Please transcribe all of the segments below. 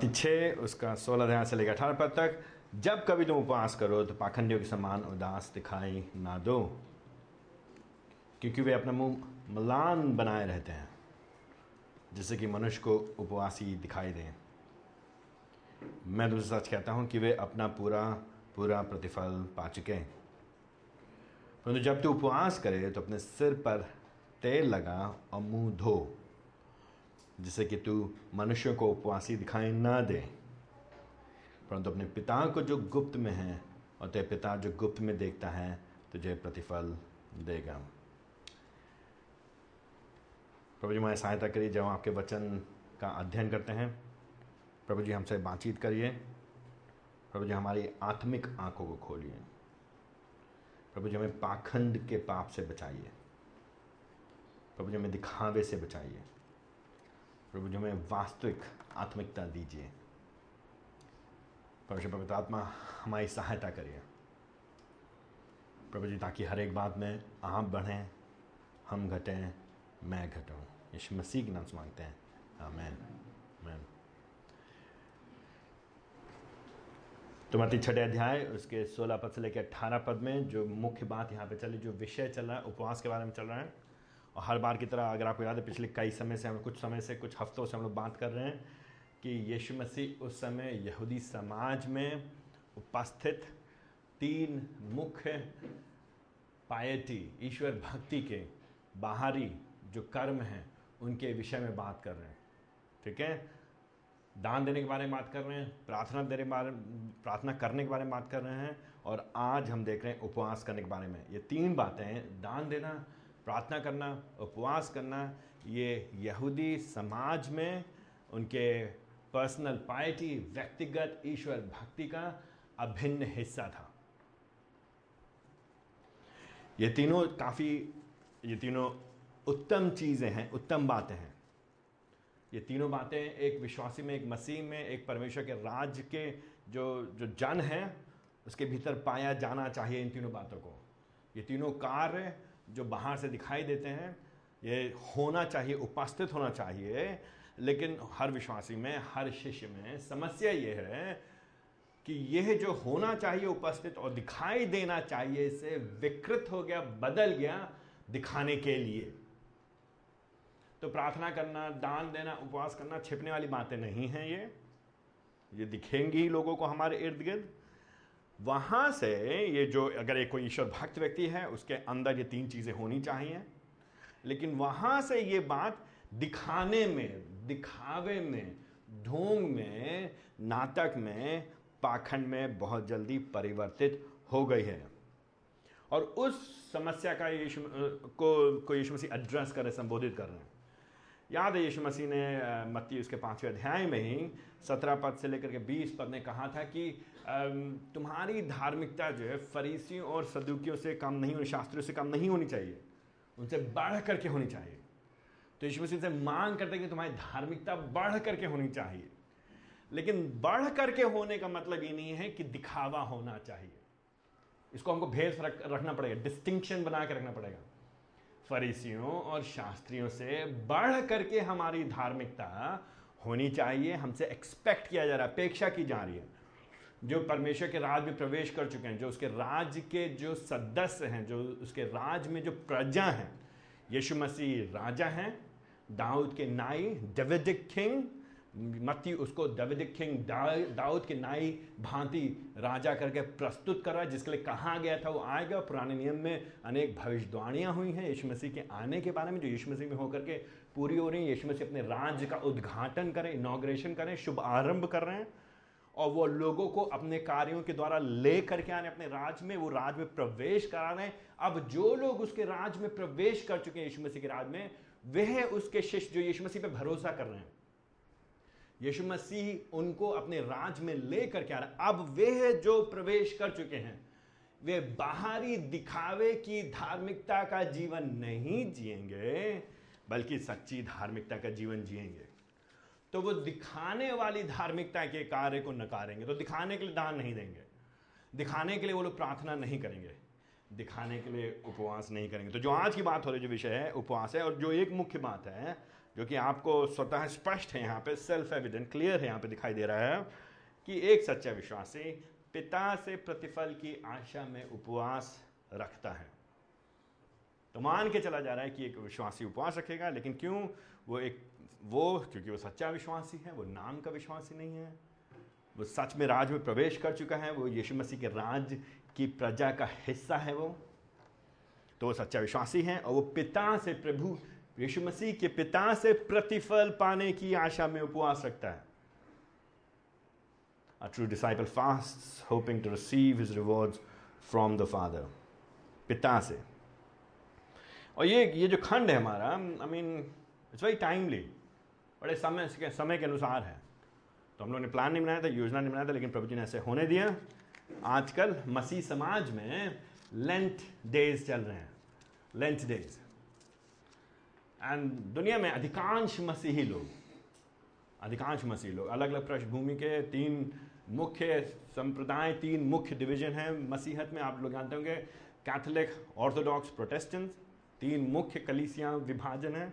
मत्ती छः उसका सोलह ध्यान से लेकर अठारह पद तक, जब कभी तुम उपवास करो तो पाखंडियों के समान उदास दिखाई ना दो, क्योंकि वे अपना मुँह मलान बनाए रहते हैं जिससे कि मनुष्य को उपवासी दिखाई दें। मैं तुमसे सच कहता हूँ कि वे अपना पूरा पूरा प्रतिफल पा चुके हैं। परंतु जब तू उपवास करे तो अपने सिर पर तेल लगा और मुँह धो। जिससे कि तू मनुष्यों को उपवासी दिखाई ना दे। परंतु अपने पिता को जो गुप्त में है और तेरे पिता जो गुप्त में देखता है, तुझे प्रतिफल देगा। प्रभु जी, हमारी सहायता करिए, जब हम आपके वचन का अध्ययन करते हैं। प्रभु जी, हमसे बातचीत करिए। प्रभु जी, हमारी आत्मिक आँखों को खोलिए। प्रभु जी, हमें पाखंड के पाप से बचाइए। प्रभु जी, हमें दिखावे से बचाइए। प्रभु जी हमें वास्तविक आत्मिकता दीजिए। परमेश्वर, पवित्र आत्मा हमारी सहायता करिए। प्रभु जी ताकि हर एक बात में आप बढ़ें, हम घटें, मैं घटूं। यीशु मसीह के नाम से मांगते हैं। आमेन। आमेन। तो मती छठे अध्याय, उसके सोलह पद से लेकर अट्ठारह पद में जो मुख्य बात यहाँ पे चली, जो विषय चल रहा है, उपवास के बारे में चल रहा है और हर बार की तरह अगर आपको याद है, पिछले कई समय से हम, कुछ समय से, कुछ हफ्तों से हम लोग बात कर रहे हैं कि यीशु मसीह उस समय यहूदी समाज में उपस्थित तीन मुख्य पायटी, ईश्वर भक्ति के बाहरी जो कर्म हैं, उनके विषय में बात कर रहे हैं। ठीक है? दान देने के बारे में बात कर रहे हैं, प्रार्थना देने के बारे, प्रार्थना करने के बारे में बात कर रहे हैं, और आज हम देख रहे हैं उपवास करने के बारे में। ये तीन बातें हैं, दान देना प्रार्थना करना, उपवास करना, ये यहूदी समाज में उनके पर्सनल पाइटी व्यक्तिगत ईश्वर भक्ति का अभिन्न हिस्सा था। ये तीनों काफ़ी, ये तीनों उत्तम चीज़ें हैं, उत्तम बातें हैं। ये तीनों बातें एक विश्वासी में, एक मसीह में, एक परमेश्वर के राज के जो जो जन हैं, उसके भीतर पाया जाना चाहिए इन तीनों बातों को। ये तीनों कार्य जो बाहर से दिखाई देते हैं, ये होना चाहिए, उपस्थित होना चाहिए, लेकिन हर विश्वासी में, हर शिष्य में समस्या ये है कि यह जो होना चाहिए, उपस्थित और दिखाई देना चाहिए से विकृत हो गया, बदल गया दिखाने के लिए। तो प्रार्थना करना, दान देना, उपवास करना छिपने वाली बातें नहीं हैं ये। ये दिखेंगी लोगों को हमारे इर्द गिर्द वहाँ से ये जो, अगर एक कोई ईश्वर भक्त व्यक्ति है, उसके अंदर ये तीन चीज़ें होनी चाहिए। लेकिन वहाँ से ये बात दिखाने में, दिखावे में, ढोंग में, नाटक में, पाखंड में बहुत जल्दी परिवर्तित हो गई है। और उस समस्या का यीशु को को यीशु मसीह एड्रेस कर रहे संबोधित कर रहे हैं। याद है, यीशु मसीह ने मत्ती उसके पाँचवें अध्याय में ही सत्रह पद से लेकर के बीस पद ने कहा था कि तुम्हारी धार्मिकता जो है फरीसियों और सदुकियों से कम नहीं होनी शास्त्रियों से कम नहीं होनी चाहिए। उनसे बढ़ करके होनी चाहिए। तो यीशु मसीह से मांग करते हैं कि तुम्हारी धार्मिकता बढ़ करके होनी चाहिए। लेकिन बढ़ करके होने का मतलब ये नहीं है कि दिखावा होना चाहिए। इसको हमको भेद रख, रखना पड़ेगा डिस्टिंक्शन बना के रखना पड़ेगा। फरीसियों और शास्त्रियों से बढ़ करके हमारी धार्मिकता होनी चाहिए हमसे एक्सपेक्ट किया जा रहा है अपेक्षा की जा रही है। जो परमेश्वर के राज में प्रवेश कर चुके हैं, जो उसके राज के जो सदस्य हैं, जो उसके राज में जो प्रजा हैं, यीशु मसीह राजा हैं, दाऊद के नाई डेविडिक किंग, मत्ती उसको डेविडिक किंग दाऊद के नाई भांति राजा करके प्रस्तुत करा, जिसके लिए कहा गया था, वो आएगा। पुराने नियम में अनेक भविष्यवाणियाँ हुई हैं यीशु मसीह के आने के बारे में, जो यीशु मसीह में होकर के पूरी हो रही है। यीशु मसीह अपने राज्य का उद्घाटन करें इनाग्रेशन करें शुभ आरंभ कर रहे हैं। और वो लोगों को अपने कार्यों के द्वारा ले करके आने, अपने राज में, वो राज में प्रवेश करा रहे हैं अब जो लोग उसके राज में प्रवेश कर चुके हैं यीशु मसीह के राज में, वह उसके शिष्य जो यीशु मसीह पे भरोसा कर रहे हैं। यीशु मसीह उनको अपने राज में ले करके आ रहा अब वे जो प्रवेश कर चुके हैं, वे बाहरी दिखावे की धार्मिकता का जीवन नहीं जिएँगे, बल्कि सच्ची धार्मिकता का जीवन जिएँगे। तो वो दिखाने वाली धार्मिकता के कार्य को नकारेंगे। तो दिखाने के लिए दान नहीं देंगे। दिखाने के लिए वो लोग प्रार्थना नहीं करेंगे। दिखाने के लिए उपवास नहीं करेंगे। तो जो आज की बात हो रही जो विषय है, उपवास है, और जो एक मुख्य बात है, जो कि आपको स्वतः स्पष्ट है यहाँ पे सेल्फ एविडेंट क्लियर है यहाँ पे दिखाई दे रहा है, कि एक सच्चा विश्वासी पिता से प्रतिफल की आशा में उपवास रखता है। तो मान के चला जा रहा है कि एक विश्वासी उपवास रखेगा, लेकिन क्यों? वो एक वो, क्योंकि वो सच्चा विश्वासी है, वो नाम का विश्वासी नहीं है, वो सच में राज में प्रवेश कर चुका है, वो यीशु मसीह के राज की प्रजा का हिस्सा है वो। तो वो सच्चा विश्वासी है और वो पिता से प्रभु, यीशु मसीह के पिता से प्रतिफल पाने की आशा में उपवास रखता है। A true disciple fasts, hoping to receive his rewards from the Father. पिता से। और ये ये जो खंड है हमारा I mean it's very timely बड़े समय के समय के अनुसार है। तो हम लोग ने प्लान नहीं बनाया था, योजना नहीं बनाया था, लेकिन प्रभु जी ने ऐसे होने दिया। आजकल मसीह समाज में लेंथ डेज़ चल रहे हैं। लेंथ डेज़ एंड दुनिया में अधिकांश मसीही लोग, अधिकांश मसीही लोग अलग अलग पृष्ठभूमि के तीन मुख्य संप्रदाय, तीन मुख्य डिवीज़न हैं मसीहत में। आप लोग जानते होंगे कैथोलिक ऑर्थोडॉक्स प्रोटेस्टेंट तीन मुख्य कलीसियाँ विभाजन हैं।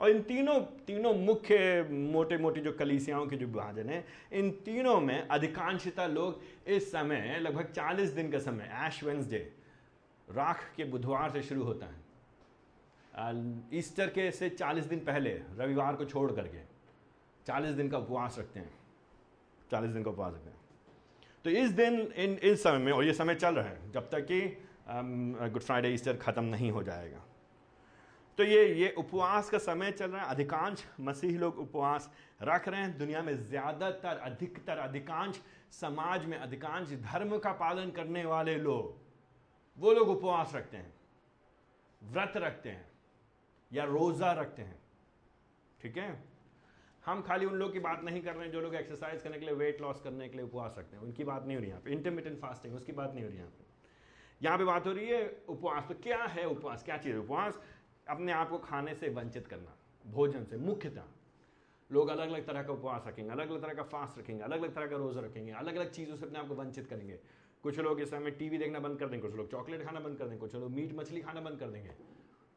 और इन तीनों तीनों मुख्य मोटे मोटे जो कलीसियाओं के जो विभाजन है, इन तीनों में अधिकांशता लोग इस समय, लगभग 40 दिन का समय एश वेंसडे, राख के बुधवार से शुरू होता है। ईस्टर के से 40 दिन पहले, रविवार को छोड़ करके 40 दिन का उपवास रखते हैं। 40 दिन का उपवास रखते हैं। तो इस दिन, इन, इस समय में, और ये समय चल रहा है, जब तक कि गुड फ्राइडे, ईस्टर ख़त्म नहीं हो जाएगा। तो ये ये उपवास का समय चल रहा है। अधिकांश मसीह लोग उपवास रख रहे हैं। दुनिया में ज़्यादातर, अधिकतर, अधिकांश समाज में, अधिकांश धर्म का पालन करने वाले लोग, वो लोग उपवास रखते हैं। व्रत रखते हैं या रोज़ा रखते हैं। ठीक है? हम खाली उन लोग की बात नहीं कर रहे हैं जो लोग एक्सरसाइज करने के लिए वेट लॉस करने के लिए उपवास रखते हैं। उनकी बात नहीं हो रही यहाँ पे। इंटरमीडियंट फास्टिंग उसकी बात नहीं हो रही यहाँ पे। यहाँ पे बात हो रही है उपवास। तो क्या है उपवास? क्या चीज़ है उपवास? अपने आप को खाने से वंचित करना, भोजन से, मुख्यतः। लोग अलग अलग तरह का उपवास रखेंगे, अलग अलग तरह का फास्ट रखेंगे, अलग अलग तरह का रोज़ा रखेंगे, अलग अलग चीज़ों से अपने आप को वंचित करेंगे। कुछ लोग इस समय टीवी देखना बंद कर देंगे, कुछ लोग चॉकलेट खाना बंद कर देंगे, कुछ लोग मीट मछली खाना बंद कर देंगे,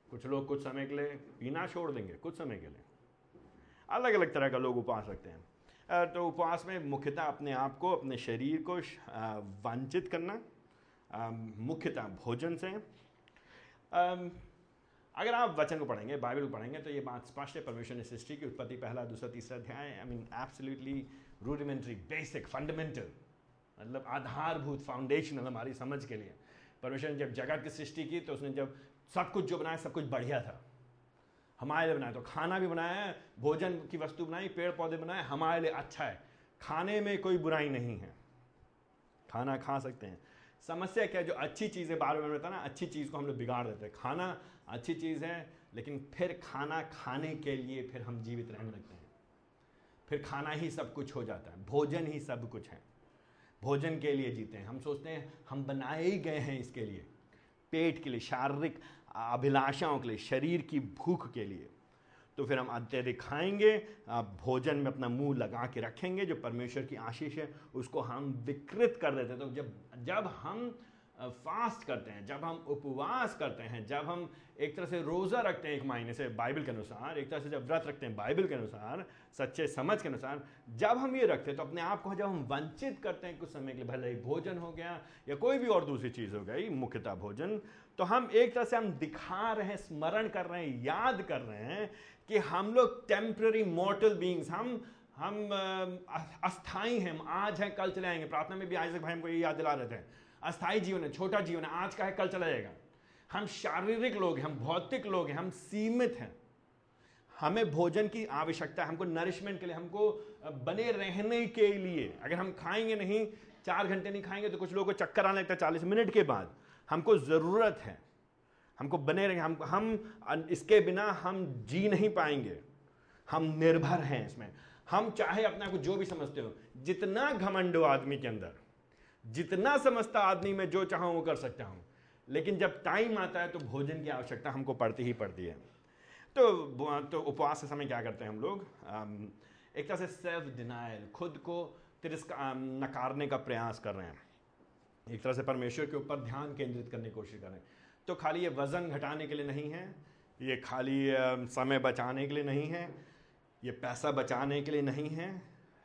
कुछ लोग कुछ समय के लिए पीना छोड़ देंगे, कुछ समय के लिए। अलग अलग तरह का लोग उपवास रखते हैं। तो उपवास में मुख्यतः अपने आप को, अपने शरीर को वंचित करना मुख्यतः भोजन से। अगर आप वचन को पढ़ेंगे, बाइबल को पढ़ेंगे तो ये बात स्पष्ट है, परमेश्वर ने सृष्टि की, उत्पत्ति पहला, दूसरा, तीसरा अध्याय I mean absolutely rudimentary basic fundamental मतलब आधारभूत फाउंडेशनल हमारी समझ के लिए। परमेश्वर ने जब जगत की सृष्टि की तो उसने जब सब कुछ जो बनाया, सब कुछ बढ़िया था। हमारे लिए बनाया तो खाना भी बनाया, भोजन की वस्तु बनाई पेड़ पौधे बनाए, हमारे लिए अच्छा है। खाने में कोई बुराई नहीं है। खाना खा सकते हैं। समस्या क्या जो अच्छी चीज़ें बार बार बताना अच्छी चीज़ को हम लोग बिगाड़ देते हैं। खाना अच्छी चीज़ है, लेकिन फिर खाना खाने के लिए फिर हम जीवित रहने लगते हैं। फिर खाना ही सब कुछ हो जाता है, भोजन ही सब कुछ है। भोजन के लिए जीते हैं। हम सोचते हैं, हम बनाए ही गए हैं इसके लिए, पेट के लिए, शारीरिक अभिलाषाओं के लिए, शरीर की भूख के लिए। तो फिर हम अत्यधिक खाएँगे भोजन में अपना मुँह लगा के रखेंगे, जो परमेश्वर की आशीष है, उसको हम विकृत कर देते हैं। तो जब जब हम फास्ट करते हैं, जब हम उपवास करते हैं, जब हम एक तरह से रोज़ा रखते हैं एक महीने से बाइबल के अनुसार, एक तरह से जब व्रत रखते हैं बाइबल के अनुसार, सच्चे समझ के अनुसार, जब हम ये रखते हैं तो अपने आप को जब हम वंचित करते हैं कुछ समय के लिए, भले ही भोजन हो गया या कोई भी और दूसरी चीज़ हो गई, मुख्यतः भोजन तो हम एक तरह से हम दिखा रहे हैं, स्मरण कर रहे हैं, याद कर रहे हैं कि हम लोग टेम्प्ररी मॉर्टल बींग्स हम हम अस्थाई हैं, हम आज हैं, कल चले आएँगे, प्रार्थना में भी आज भाई हमको ये याद दिला रहे थे। अस्थाई जीवन है, छोटा जीवन है, आज का है, कल चला जाएगा। हम शारीरिक लोग हैं, हम भौतिक लोग हैं, हम सीमित हैं। हमें भोजन की आवश्यकता है, हमको नरिशमेंट के लिए, हमको बने रहने के लिए। अगर हम खाएँगे नहीं, चार घंटे नहीं खाएँगे तो कुछ लोगों को चक्कर आने लगता है चालीस मिनट के बाद। हमको ज़रूरत है। हमको बने रहेंगे, हम हम इसके बिना हम जी नहीं पाएँगे। हम निर्भर हैं इसमें। हम चाहे अपने आप को जो भी समझते हो, जितना घमंड हो आदमी के अंदर। जितना समझता आदमी में जो चाहूँ वो कर सकता हूँ। लेकिन जब टाइम आता है तो भोजन की आवश्यकता हमको पड़ती ही पड़ती है। तो तो उपवास के समय क्या करते हैं हम लोग? एक तरह से सेल्फ डिनाइल खुद को तिरस्कार नकारने का प्रयास कर रहे हैं। एक तरह से परमेश्वर के ऊपर ध्यान केंद्रित करने की कोशिश कर रहे हैं। तो खाली ये वज़न घटाने के लिए नहीं है, ये खाली समय बचाने के लिए नहीं है, ये पैसा बचाने के लिए नहीं है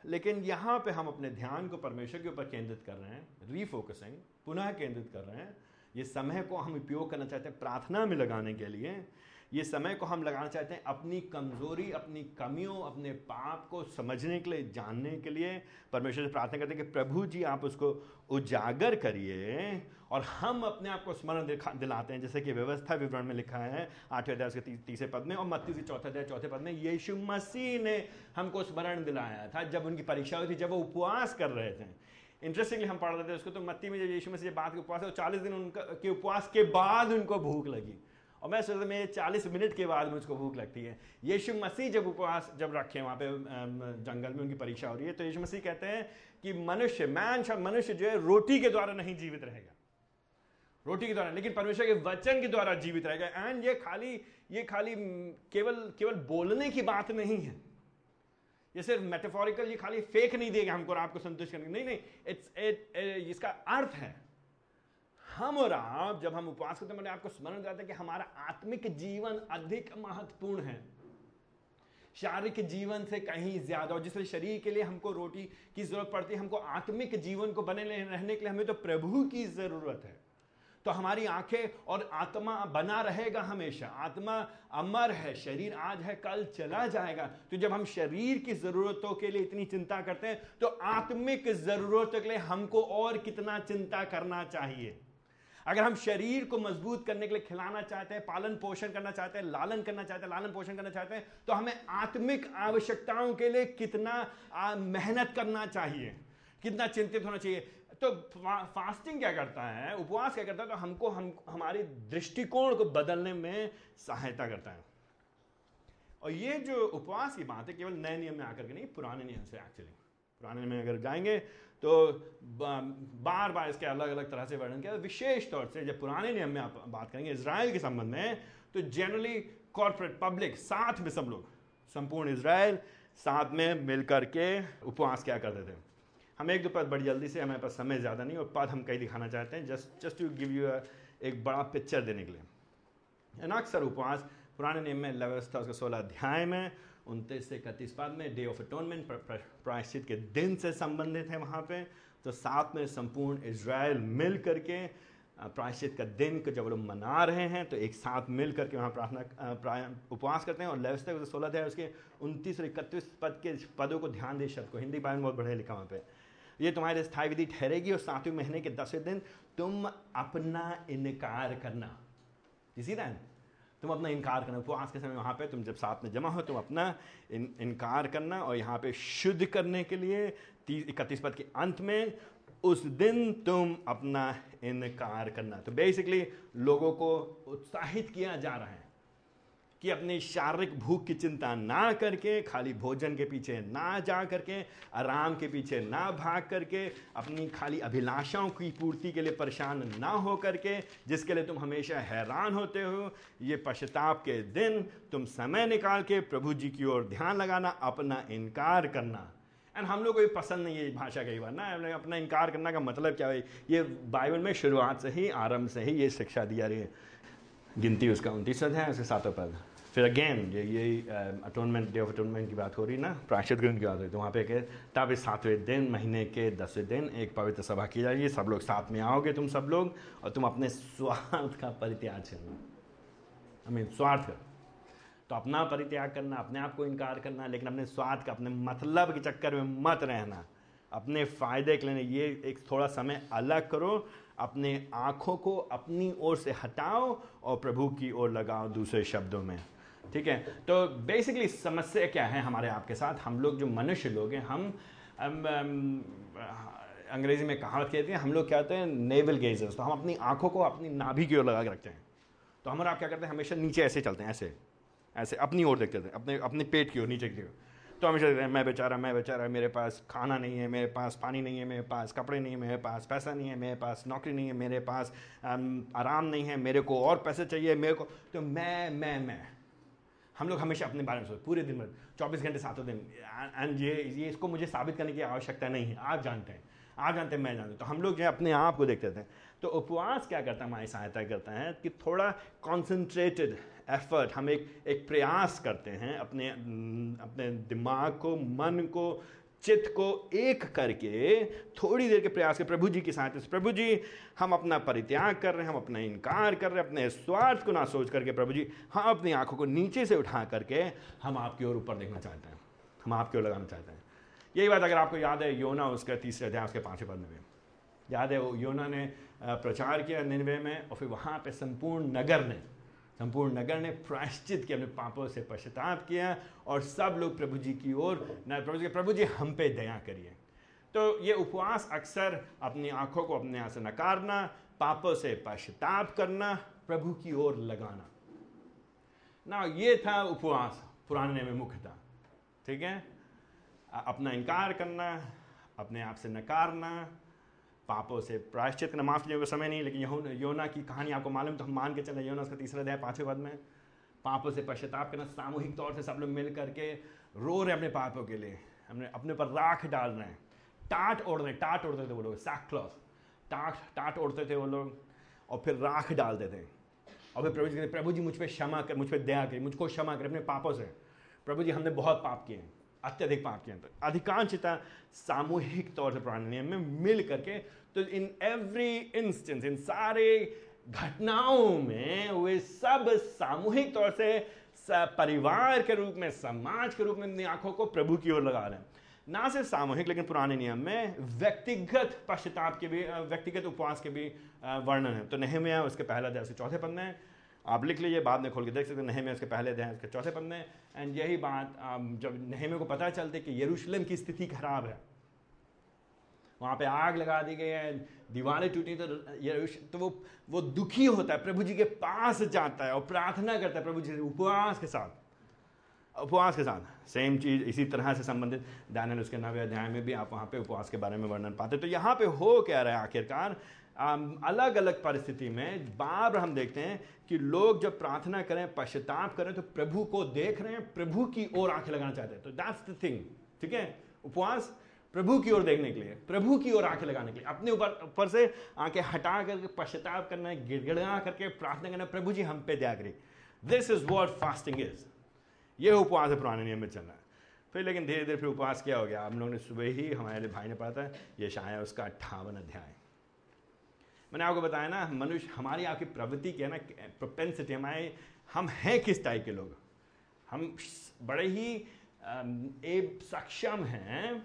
लेकिन यहाँ पे हम अपने ध्यान को परमेश्वर के ऊपर केंद्रित कर रहे हैं रीफोकसिंग पुनः केंद्रित कर रहे हैं। ये समय को हम उपयोग करना चाहते हैं प्रार्थना में लगाने के लिए। ये समय को हम लगाना चाहते हैं अपनी कमज़ोरी, अपनी कमियों, अपने पाप को समझने के लिए, जानने के लिए। परमेश्वर से प्रार्थना करते हैं कि प्रभु जी, आप उसको उजागर करिए और हम अपने आप को स्मरण दिलाते हैं, जैसे कि व्यवस्था विवरण में लिखा है, आठवें अध्याय के तीसरे पद में और मत्ती के चौथे अध्याय, चौथे पद में, यीशु मसीह ने हमको स्मरण दिलाया था, जब उनकी परीक्षा हुई थी, जब वो उपवास कर रहे थे। इंटरेस्टिंगली हम पढ़ रहे थे उसको तो मत्ती में जब यीशु मसीह बात के उपवास है चालीस दिन उनका, के उपवास के बाद उनको भूख लगी। और मैं सोचता मेरे चालीस मिनट के बाद मुझको भूख लगती है। यीशु मसीह जब उपवास, जब रखे वहाँ पे जंगल में उनकी परीक्षा हो रही है तो यीशु मसीह कहते हैं कि मनुष्य मैन मनुष्य जो है, रोटी के द्वारा नहीं जीवित रहेगा। रोटी के द्वारा, लेकिन परमेश्वर के वचन के द्वारा जीवित रहेगा एंड ये खाली ये खाली केवल केवल बोलने की बात नहीं है। ये सिर्फ़ मेटाफोरिकल ये खाली फेक नहीं देगा हमको और आपको संतुष्ट करने नहीं नहीं इट्स इट इसका अर्थ है, हम और आप जब हम उपवास करते हैं आपको स्मरण कराते हैं कि हमारा आत्मिक जीवन अधिक महत्वपूर्ण है। शारीरिक जीवन से कहीं ज़्यादा, और जिस शरीर के लिए हमको रोटी की ज़रूरत पड़ती है, हमको आत्मिक जीवन को बने रहने के लिए हमें तो प्रभु की ज़रूरत है। तो हमारी आँखें और आत्मा बना रहेगा हमेशा। आत्मा अमर है, शरीर आज है, कल चला जाएगा। तो जब हम शरीर की जरूरतों के लिए इतनी चिंता करते हैं तो आत्मिक जरूरतों के लिए हमको और कितना चिंता करना चाहिए? अगर हम शरीर को मज़बूत करने के लिए खिलाना चाहते हैं, पालन पोषण करना चाहते हैं, लालन करना चाहते हैं, लालन पोषण करना चाहते हैं तो हमें आत्मिक आवश्यकताओं के लिए कितना मेहनत करना चाहिए? कितना चिंतित होना चाहिए? तो फास्टिंग क्या करता है? उपवास क्या करता है? तो हमको, हम, हमारे दृष्टिकोण को बदलने में सहायता करता है। और ये जो उपवास की बात है, केवल नए नियम में आकर के नहीं, पुराने नियम से एक्चुअली पुराने नियम में अगर जाएँगे तो बार बार इसके अलग अलग तरह से वर्णन किया विशेष तौर से जब पुराने नियम में आप बात करेंगे इसराइल के संबंध में तो जनरली कॉरपोरेट पब्लिक साथ में सब लोग, संपूर्ण इसराइल साथ में मिलकर के उपवास क्या करते थे। हम एक दो पद बड़ी जल्दी से हमारे पास समय ज़्यादा नहीं और पद हम कहीं दिखाना चाहते हैं। Just just to give you एक बड़ा पिक्चर देने के लिए। अक्सर उपवास, पुराने नियम में व्यवस्था उसका सोलह अध्याय में, उनतीस से इकतीस पद में डे ऑफ़ अटोनमेंट प्रायश्चित के दिन से संबंधित है वहाँ पे। तो साथ में संपूर्ण इसराइल मिल करके प्रायश्चित का दिन को जब लोग मना रहे हैं तो एक साथ मिल करके वहाँ प्रार्थना उपवास करते हैं। और व्यवस्था जो सोलह है उसके उनतीस और इकतीस पद के पदों को ध्यान दे, शब्द को। हिंदी बारे में बहुत बढ़िया लिखा वहाँ पे। ये तुम्हारी स्थायी विधि ठहरेगी और सातवें महीने के दसवें दिन तुम अपना इनकार करना। इसी दैन तुम अपना इनकार करना। उपवास के समय वहाँ पे तुम जब साथ में जमा हो तुम अपना इन, इनकार करना और यहाँ पे शुद्ध करने के लिए तीस इकतीस पद के अंत में उस दिन तुम अपना इनकार करना। तो बेसिकली लोगों को उत्साहित किया जा रहा है। कि अपनी शारीरिक भूख की चिंता ना करके, खाली भोजन के पीछे ना जा करके, आराम के पीछे ना भाग करके, अपनी खाली अभिलाषाओं की पूर्ति के लिए परेशान ना हो करके, जिसके लिए तुम हमेशा हैरान होते हो। ये पश्चाताप के दिन तुम समय निकाल के प्रभु जी की ओर ध्यान लगाना, अपना इनकार करना। एंड हम लोग को ये पसंद नहीं है भाषा कई बार, ना अपना इनकार करना का मतलब क्या है? ये बाइबल में शुरुआत से ही, आरंभ से ही ये शिक्षा दिया रही है। गिनती उसका उनतीस है उसके सातों पद। फिर अगेन ये ये अटोनमेंट डे ऑफ़ अटोनमेंट की बात हो रही ना? प्रायश्चित ग्रहण की बात हो रही तो वहाँ पे कहे तब इस सातवें दिन, महीने के दसवें दिन, एक पवित्र सभा की जाएगी। सब लोग साथ में आओगे तुम सब लोग, और तुम अपने स्वार्थ का परित्याग करना। आई मीन स्वार्थ। तो अपना परित्याग करना, अपने आप को इनकार करना, लेकिन अपने स्वार्थ का, अपने मतलब के चक्कर में मत रहना। अपने फ़ायदे के लिए ये एक थोड़ा समय अलग करो। अपने आँखों को अपनी ओर से हटाओ और प्रभु की ओर लगाओ दूसरे शब्दों में। ठीक है? तो बेसिकली समस्या क्या है हमारे आपके साथ? हम लोग जो मनुष्य लोग हैं हम अम, अम, अंग्रेज़ी में कहावत कहते हैं हम लोग क्या होते हैं नेवल गेजर्स तो हम अपनी आँखों को अपनी नाभि की ओर लगा के रखते हैं। तो हम आप क्या करते हैं हमेशा नीचे ऐसे चलते हैं ऐसे ऐसे अपनी ओर देखते थे अपने अपने पेट की ओर नीचे की ओर। तो हमेशा देखते हैं मैं बेचारा मैं बेचारा मेरे पास खाना नहीं है मेरे पास पानी नहीं है मेरे पास कपड़े नहीं है मेरे पास पैसा नहीं है मेरे पास नौकरी नहीं है मेरे पास आराम नहीं है मेरे को और पैसे चाहिए मेरे को तो मैं मैं मैं हम लोग हमेशा अपने बारे में सोचते पूरे दिन में चौबीस घंटे, सातों दिन। एंड ये ये इसको मुझे साबित करने की आवश्यकता नहीं है। आप जानते हैं। आप जानते हैं, मैं जानते तो हम लोग जो है अपने आप को देखते थे तो उपवास क्या करता है? हमारी सहायता करता है कि थोड़ा कॉन्सेंट्रेटेड एफर्ट हम एक एक प्रयास करते हैं अपने अपने दिमाग को, मन को चित्त को एक करके थोड़ी देर के प्रयास के प्रभु जी के साथ प्रभु जी, हम अपना परित्याग कर रहे हैं, हम अपना इनकार कर रहे हैं, अपने स्वार्थ को ना सोच करके प्रभु जी हम अपनी आँखों को नीचे से उठा करके हम आपकी ओर ऊपर देखना चाहते हैं, हम आपकी ओर लगाना चाहते हैं। यही बात अगर आपको याद है, योना उसका तीसरे अध्याय, उसके पाँचवें पद में। याद है वो योना ने प्रचार किया निन्वे में और फिर वहाँ पे संपूर्ण नगर ने संपूर्ण नगर ने प्रायश्चित किया, अपने पापों से पश्चाताप किया और सब लोग प्रभु जी की ओर, न, प्रभु जी प्रभु जी हम पे दया करिए। तो ये उपवास अक्सर अपनी आँखों को अपने यहाँ से नकारना, पापों से पश्चाताप करना, प्रभु की ओर लगाना। ना, ये था उपवास, पुराने में मुख्य था ठीक है? अपना इनकार करना, अपने आप से नकारना पापों से प्रायश्चित करना, माफ़ कीजिए समय नहीं, लेकिन योना की कहानी आपको मालूम तो हम मान के चले योना उसका तीसरा अध्याय, पाँचवें पद में। पापों से पश्चाताप करना, सामूहिक तौर से सब लोग मिल करके रो रहे अपने पापों के लिए। हमने अपने पर राख डाल रहे हैं। टाट ओढ़ रहे हैं, टाट ओढ़ते थे वो लोग सैक क्लॉथ टाट टाट ओढ़ते थे वो लोग, और फिर राख डालते थे। और फिर प्रभु जी कहते, प्रभु जी, मुझ पर क्षमा कर, मुझ पर दया करें मुझको क्षमा करें अपने पापों से। प्रभु जी, हमने बहुत पाप किए अत्यधिक पाप किए तो अधिकांशता सामूहिक तौर से पुराने नियम में मिल करके तो इन एवरी इंस्टेंस इन सारे घटनाओं में वे सब सामूहिक तौर से परिवार के रूप में, समाज के रूप में अपनी आँखों को प्रभु की ओर लगा रहे हैं। ना सिर्फ़ सामूहिक, लेकिन पुराने नियम में व्यक्तिगत पश्चाताप के भी व्यक्तिगत उपवास के भी वर्णन है। तो नहीं में उसके पहला अध्याय उसके चौथे पन्ने आप लिख लीजिए, बाद में खोल के देख सकते हैं। में उसके पहले अध्याय उसके चौथे पन्ने एंड यही बात जब नहमे को पता चलते कि यरूशलेम की स्थिति खराब है, वहाँ पे आग लगा दी गई है, दीवारें टूटी तो तो वो वो दुखी होता है, प्रभु जी के पास जाता है और प्रार्थना करता है, प्रभु जी उपवास के साथ, उपवास के साथ। सेम चीज़ इसी तरह से संबंधित दानियल उसके नवे अध्याय में भी आप वहाँ पे उपवास के बारे में वर्णन पाते तो यहाँ पे हो क्या रहा है आखिरकार? अलग अलग परिस्थिति में बार हम देखते हैं कि लोग जब प्रार्थना करें, पश्चाताप करें तो प्रभु को देख रहे हैं, प्रभु की ओर आँखें लगाना चाहते हैं। तो दैट्स द थिंग ठीक है? उपवास प्रभु की ओर देखने के लिए, प्रभु की ओर आँखें लगाने के लिए। अपने ऊपर ऊपर से आँखें हटा करके, पश्चाताप करना है गिड़गिड़ा करके, प्रार्थना करना, प्रभु जी हम पे दया करिए। This is what fasting is ये उपवास है, पुराने नियम में चलना है। फिर लेकिन धीरे धीरे फिर उपवास क्या हो गया? हम लोगों ने सुबह ही हमारे भाई ने पढ़ा था ये शायद उसका अट्ठावन अध्याय। मैंने आपको बताया ना, मनुष्य, हमारी आपकी प्रवृत्ति की है ना प्रोपेंसिटी हमारे, हम हैं किस टाइप के लोग? हम बड़े ही सक्षम हैं,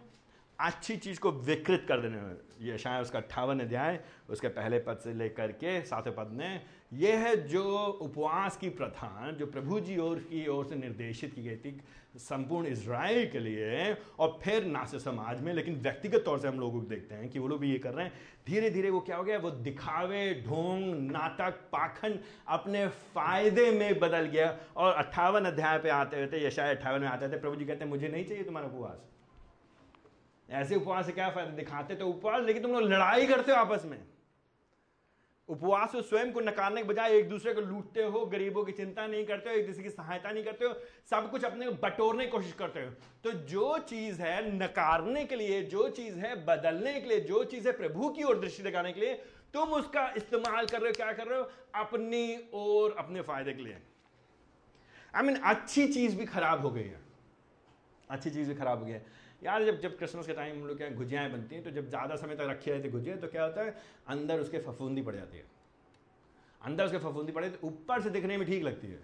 अच्छी चीज़ को विकृत कर देने में। ये शायद उसका अट्ठावन अध्याय, उसके पहले पद से लेकर के सातवें पद में यह है जो उपवास की प्रथा जो प्रभु जी और की ओर से निर्देशित की गई थी संपूर्ण इसराइल के लिए और फिर ना से समाज में, लेकिन व्यक्तिगत तौर से हम लोगों को देखते हैं कि वो लोग भी ये कर रहे हैं। धीरे धीरे वो क्या हो गया? वो दिखावे, ढोंग, नाटक, पाखंड अपने फ़ायदे में बदल गया। और अट्ठावन अध्याय पे आते हुए या शायद अट्ठावन में आते थे, प्रभु जी कहते हैं, मुझे नहीं चाहिए तुम्हारा उपवास। ऐसे उपवास से क्या फ़ायदा? दिखाते तो उपवास, लेकिन तुम लोग लड़ाई करते हो आपस में। उपवास को स्वयं को नकारने के बजाय एक दूसरे को लूटते हो गरीबों की चिंता नहीं करते हो एक दूसरे की सहायता नहीं करते हो सब कुछ अपने बटोरने की कोशिश करते हो। तो जो चीज़ है नकारने के लिए जो चीज़ है बदलने के लिए जो चीज़ है प्रभु की ओर दृष्टि लगाने के लिए तुम उसका इस्तेमाल कर रहे हो क्या कर रहे हो? अपनी और अपने फ़ायदे के लिए। आई I मीन mean, अच्छी चीज़ भी खराब हो गई है। अच्छी चीज़ भी खराब हो गई है। यार जब जब क्रिसमस के टाइम हम लोग क्या गुजियाएँ बनती हैं तो जब ज़्यादा समय तक रखी रहती गुजिया तो क्या होता है, अंदर उसके फफूंदी पड़ जाती है। अंदर उसके फफूंदी पड़े तो ऊपर से दिखने में ठीक लगती है।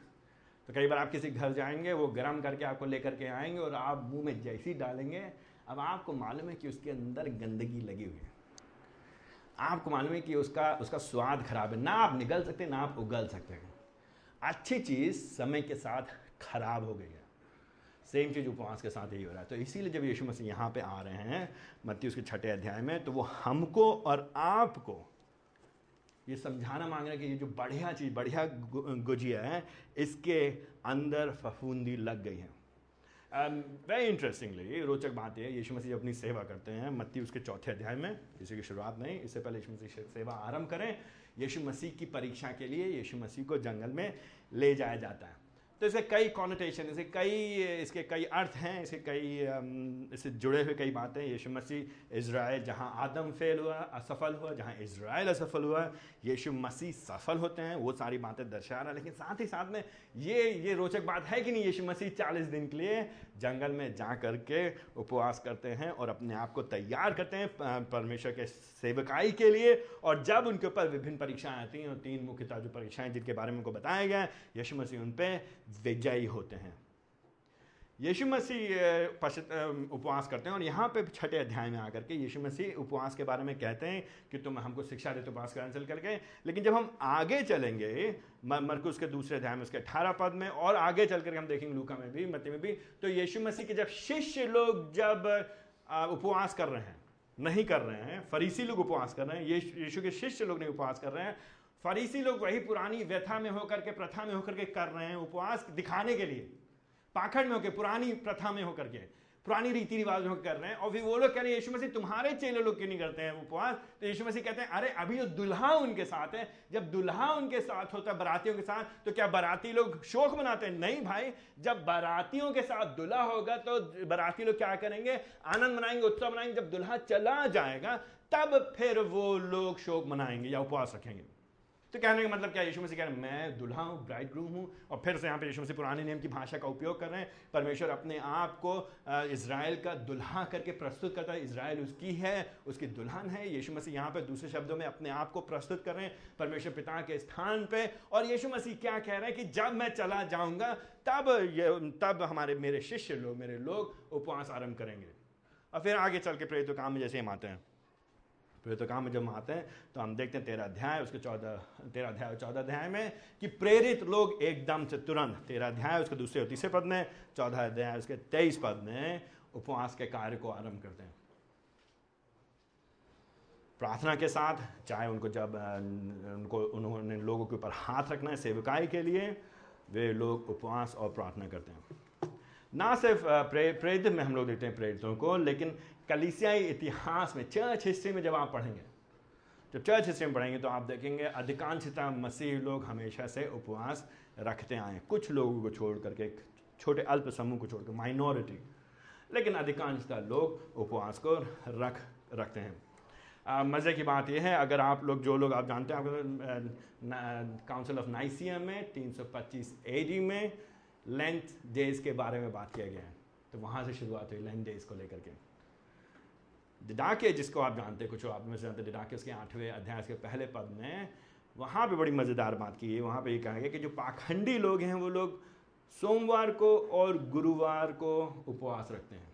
तो कई बार आप किसी घर जाएँगे, वो गर्म करके आपको लेकर के आएँगे और आप मुँह में जैसी डालेंगे, अब आपको मालूम है कि उसके अंदर गंदगी लगी हुई है। आपको मालूम है कि उसका उसका स्वाद खराब है। ना आप निगल सकते, ना आप उगल सकते हैं। अच्छी चीज़ समय के साथ खराब हो गई है। सेम चीज़ उपवास के साथ यही हो रहा है। तो इसीलिए जब यीशु मसीह यहाँ पे आ रहे हैं, मत्ती उसके छठे अध्याय में तो वो हमको और आपको, ये समझाना मांग रहे हैं कि ये जो बढ़िया चीज़, बढ़िया गुजिया है, इसके अंदर फफूंदी लग गई है। वेरी इंटरेस्टिंगली रोचक बात है, यीशु मसीह अपनी सेवा करते हैं, मत्ती उसके चौथे अध्याय में, इसी की शुरुआत नहीं, इससे पहले यीशु मसीह सेवा आरंभ करें, यीशु मसीह की परीक्षा के लिए यीशु मसीह को जंगल में ले जाया जाता है। तो इसके कई कॉनोटेशन इसके कई इसके कई अर्थ हैं, इसके कई इससे जुड़े हुए कई बातें। यीशु मसीह इसराइल जहाँ आदम फेल हुआ, असफल हुआ, जहाँ इसराइल असफल हुआ, यीशु मसीह सफल होते हैं, वो सारी बातें दर्शा रहा है। लेकिन साथ ही साथ में ये ये रोचक बात है कि नहीं, यीशु मसीह चालीस दिन के लिए जंगल में जा कर के उपवास करते हैं और अपने आप को तैयार करते हैं परमेश्वर के सेवकाई के लिए। और जब उनके ऊपर विभिन्न परीक्षाएँ आती हैं और तीन मुख्यतः जो परीक्षाएँ जिनके बारे में उनको बताया गया है, यशु मसीह उन पर विजयी होते हैं। यीशु मसीह उपवास करते हैं और यहाँ पे छठे अध्याय में आकर के यीशु मसीह उपवास के बारे में कहते हैं कि तुम हमको शिक्षा देते उपवास करने चल करके। लेकिन जब हम आगे चलेंगे मरकुस के दूसरे अध्याय में, उसके अठारह पद में, और आगे चल करके हम देखेंगे लूका में भी मती में भी तो यीशु मसीह के जब शिष्य लोग जब उपवास कर रहे हैं, नहीं कर रहे हैं, फरीसी लोग उपवास कर रहे हैं यीशु के शिष्य लोग नहीं उपवास कर रहे हैं, फरीसी लोग वही पुरानी व्यथा में होकर के, प्रथा में होकर के कर रहे हैं उपवास दिखाने के लिए। पाखंड में होकर पुरानी प्रथा में होकर के, पुरानी रीति रिवाज में कर रहे हैं, और फिर वो लोग कह रहे हैं, यीशु मसीह, तुम्हारे चेले लोग क्यों नहीं करते हैं उपवास? तो यीशु मसीह कहते हैं, अरे, अभी जो दुल्हा उनके साथ है। जब दुल्हा उनके साथ होता है बरातियों के साथ तो क्या बराती लोग शोक मनाते हैं? नहीं भाई, जब बरातियों के साथ दुल्हा होगा तो बराती लोग क्या करेंगे? आनंद मनाएँगे, उत्सव मनाएँगे। जब दुल्हा चला जाएगा, तब फिर वो लोग शोक मनाएँगे या उपवास रखेंगे। तो कहने का मतलब क्या? यीशु मसीह कह रहे हैं, मैं दुल्हा हूँ ब्राइड ग्रूम हूँ। और फिर से यहाँ पे यीशु मसीह पुराने नियम की भाषा का उपयोग कर रहे हैं। परमेश्वर अपने आप को इसराइल का दुल्हा करके प्रस्तुत करता है। इसराइल उसकी है, उसकी दुल्हन है। यीशु मसीह यहाँ पे दूसरे शब्दों में अपने आप को प्रस्तुत कर रहे हैं, परमेश्वर पिता के स्थान पर और यीशु मसीह क्या कह रहे हैं कि जब मैं चला जाऊँगा, तब तब हमारे, मेरे शिष्य लोग, मेरे लोग उपवास आरंभ करेंगे। और फिर आगे चल के प्रेरित काम में जैसे हम आते हैं। फिर तो काम में जब हम आते हैं तो हम देखते हैं तेरह अध्याय, उसके चौदह तेरह अध्याय और चौदह अध्याय में कि प्रेरित लोग एकदम से तुरंत तेरह अध्याय, उसके दूसरे और तीसरे पद में, चौदह अध्याय, उसके तेईस पद में उपवास के कार्य को आरंभ करते हैं। प्रार्थना के साथ, चाहे उनको जब उनको, उन्होंने लोगों के ऊपर हाथ रखना है सेवकाई के लिए, वे लोग उपवास और प्रार्थना करते हैं। ना सिर्फ़ प्रेरित में हम लोग देखते हैं प्रेरितों को, लेकिन कलिसियाई इतिहास में चर्च हिस्ट्री में जब आप पढ़ेंगे, जब चर्च हिस्ट्री में पढ़ेंगे तो आप देखेंगे अधिकांशतः मसीह लोग हमेशा से उपवास रखते आए कुछ लोगों को छोड़ करके, छोटे अल्प समूह को छोड़कर माइनॉरिटी लेकिन अधिकांशतः लोग उपवास को रख, रखते हैं। मज़े की बात यह है, अगर आप लोग, जो लोग आप जानते हैं आप काउंसिल ऑफ़ नाइसिया में 325 एडी में लेंथ डेज़ के बारे में बात किया गया है। तो वहाँ से शुरुआत हुई लेंथ डेज़ को लेकर के। डिडाके जिसको आप जानते हैं कुछ आप में से जानते डिडाके उसके आठवें अध्याय के पहले पद में, वहाँ पे बड़ी मज़ेदार बात की है वहाँ पे ये कहा गया कि जो पाखंडी लोग हैं, वो लोग सोमवार को और गुरुवार को उपवास रखते हैं।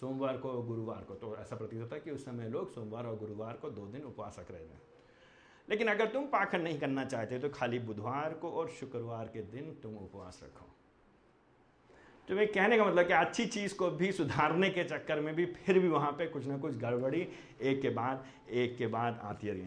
सोमवार को और गुरुवार को तो ऐसा प्रतीत होता है कि उस समय लोग सोमवार और गुरुवार को दो दिन उपवास रख रहे थे लेकिन अगर तुम पाखंड नहीं करना चाहते तो खाली बुधवार को और शुक्रवार के दिन तुम उपवास रखो। तो मैं कहने का मतलब कि अच्छी चीज़ को भी सुधारने के चक्कर में भी फिर भी वहाँ पे कुछ ना कुछ गड़बड़ी एक के बाद, एक के बाद आती रही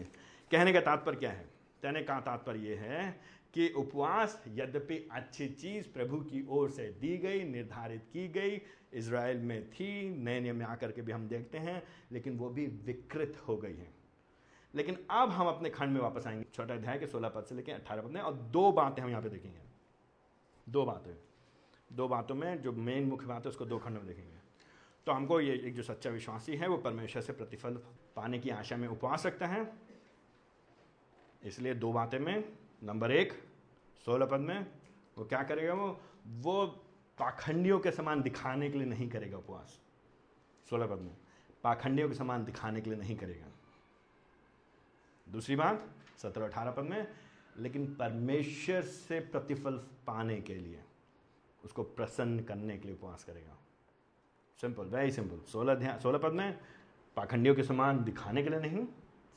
कहने का तात्पर्य क्या है? कहने का तात्पर्य ये है कि उपवास यद्यपि अच्छी चीज़ प्रभु की ओर से दी गई, निर्धारित की गई इसराइल में थी, नए नियम में आकर के भी हम देखते हैं, लेकिन वो भी विकृत हो गई है। लेकिन अब हम अपने खंड में वापस आएँगे। छोटा अध्याय के सोलह पद से लेकर अट्ठारह पद में, और दो बातें हम यहाँ पे देखेंगे। दो बातें। दो बातों में, जो मेन मुख्य बात है, उसको दो खंड में देखेंगे। तो हमको ये, एक जो सच्चा विश्वासी है, वो परमेश्वर से प्रतिफल पाने की आशा में उपवास रखता है। इसलिए दो बातें में, नंबर एक, सोलह पद में, वो क्या करेगा वो? वो पाखंडियों के समान दिखाने के लिए नहीं करेगा उपवास। सोलह पद में, पाखंडियों के समान दिखाने के लिए नहीं करेगा। दूसरी बात, सत्रह अठारह पद में, लेकिन परमेश्वर से प्रतिफल पाने के लिए। उसको प्रसन्न करने के लिए उपवास करेगा। सिंपल वेरी सिंपल सोलह ध्यान सोलह पद में, पाखंडियों के समान दिखाने के लिए नहीं,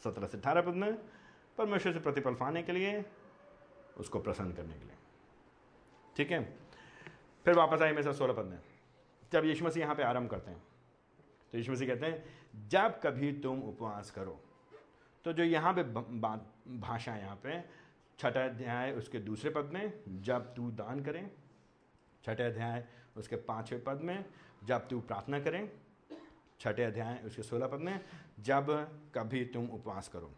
सत्रह से अठारह पद में, परमेश्वर से प्रतिफल पाने के लिए, उसको प्रसन्न करने के लिए। ठीक है? फिर वापस आए मेरे साथ सोलह पद में। जब यीशु मसीह यहाँ पे आरंभ करते हैं तो यीशु मसीह कहते हैं, जब कभी तुम उपवास करो। तो जो यहाँ पे भाषा यहाँ पे, छठा अध्याय, उसके दूसरे पद में, जब तू दान करें छठे अध्याय, उसके पाँचवें पद में, जब तू प्रार्थना करें, छठे अध्याय, उसके सोलह पद में, जब कभी तुम उपवास करो।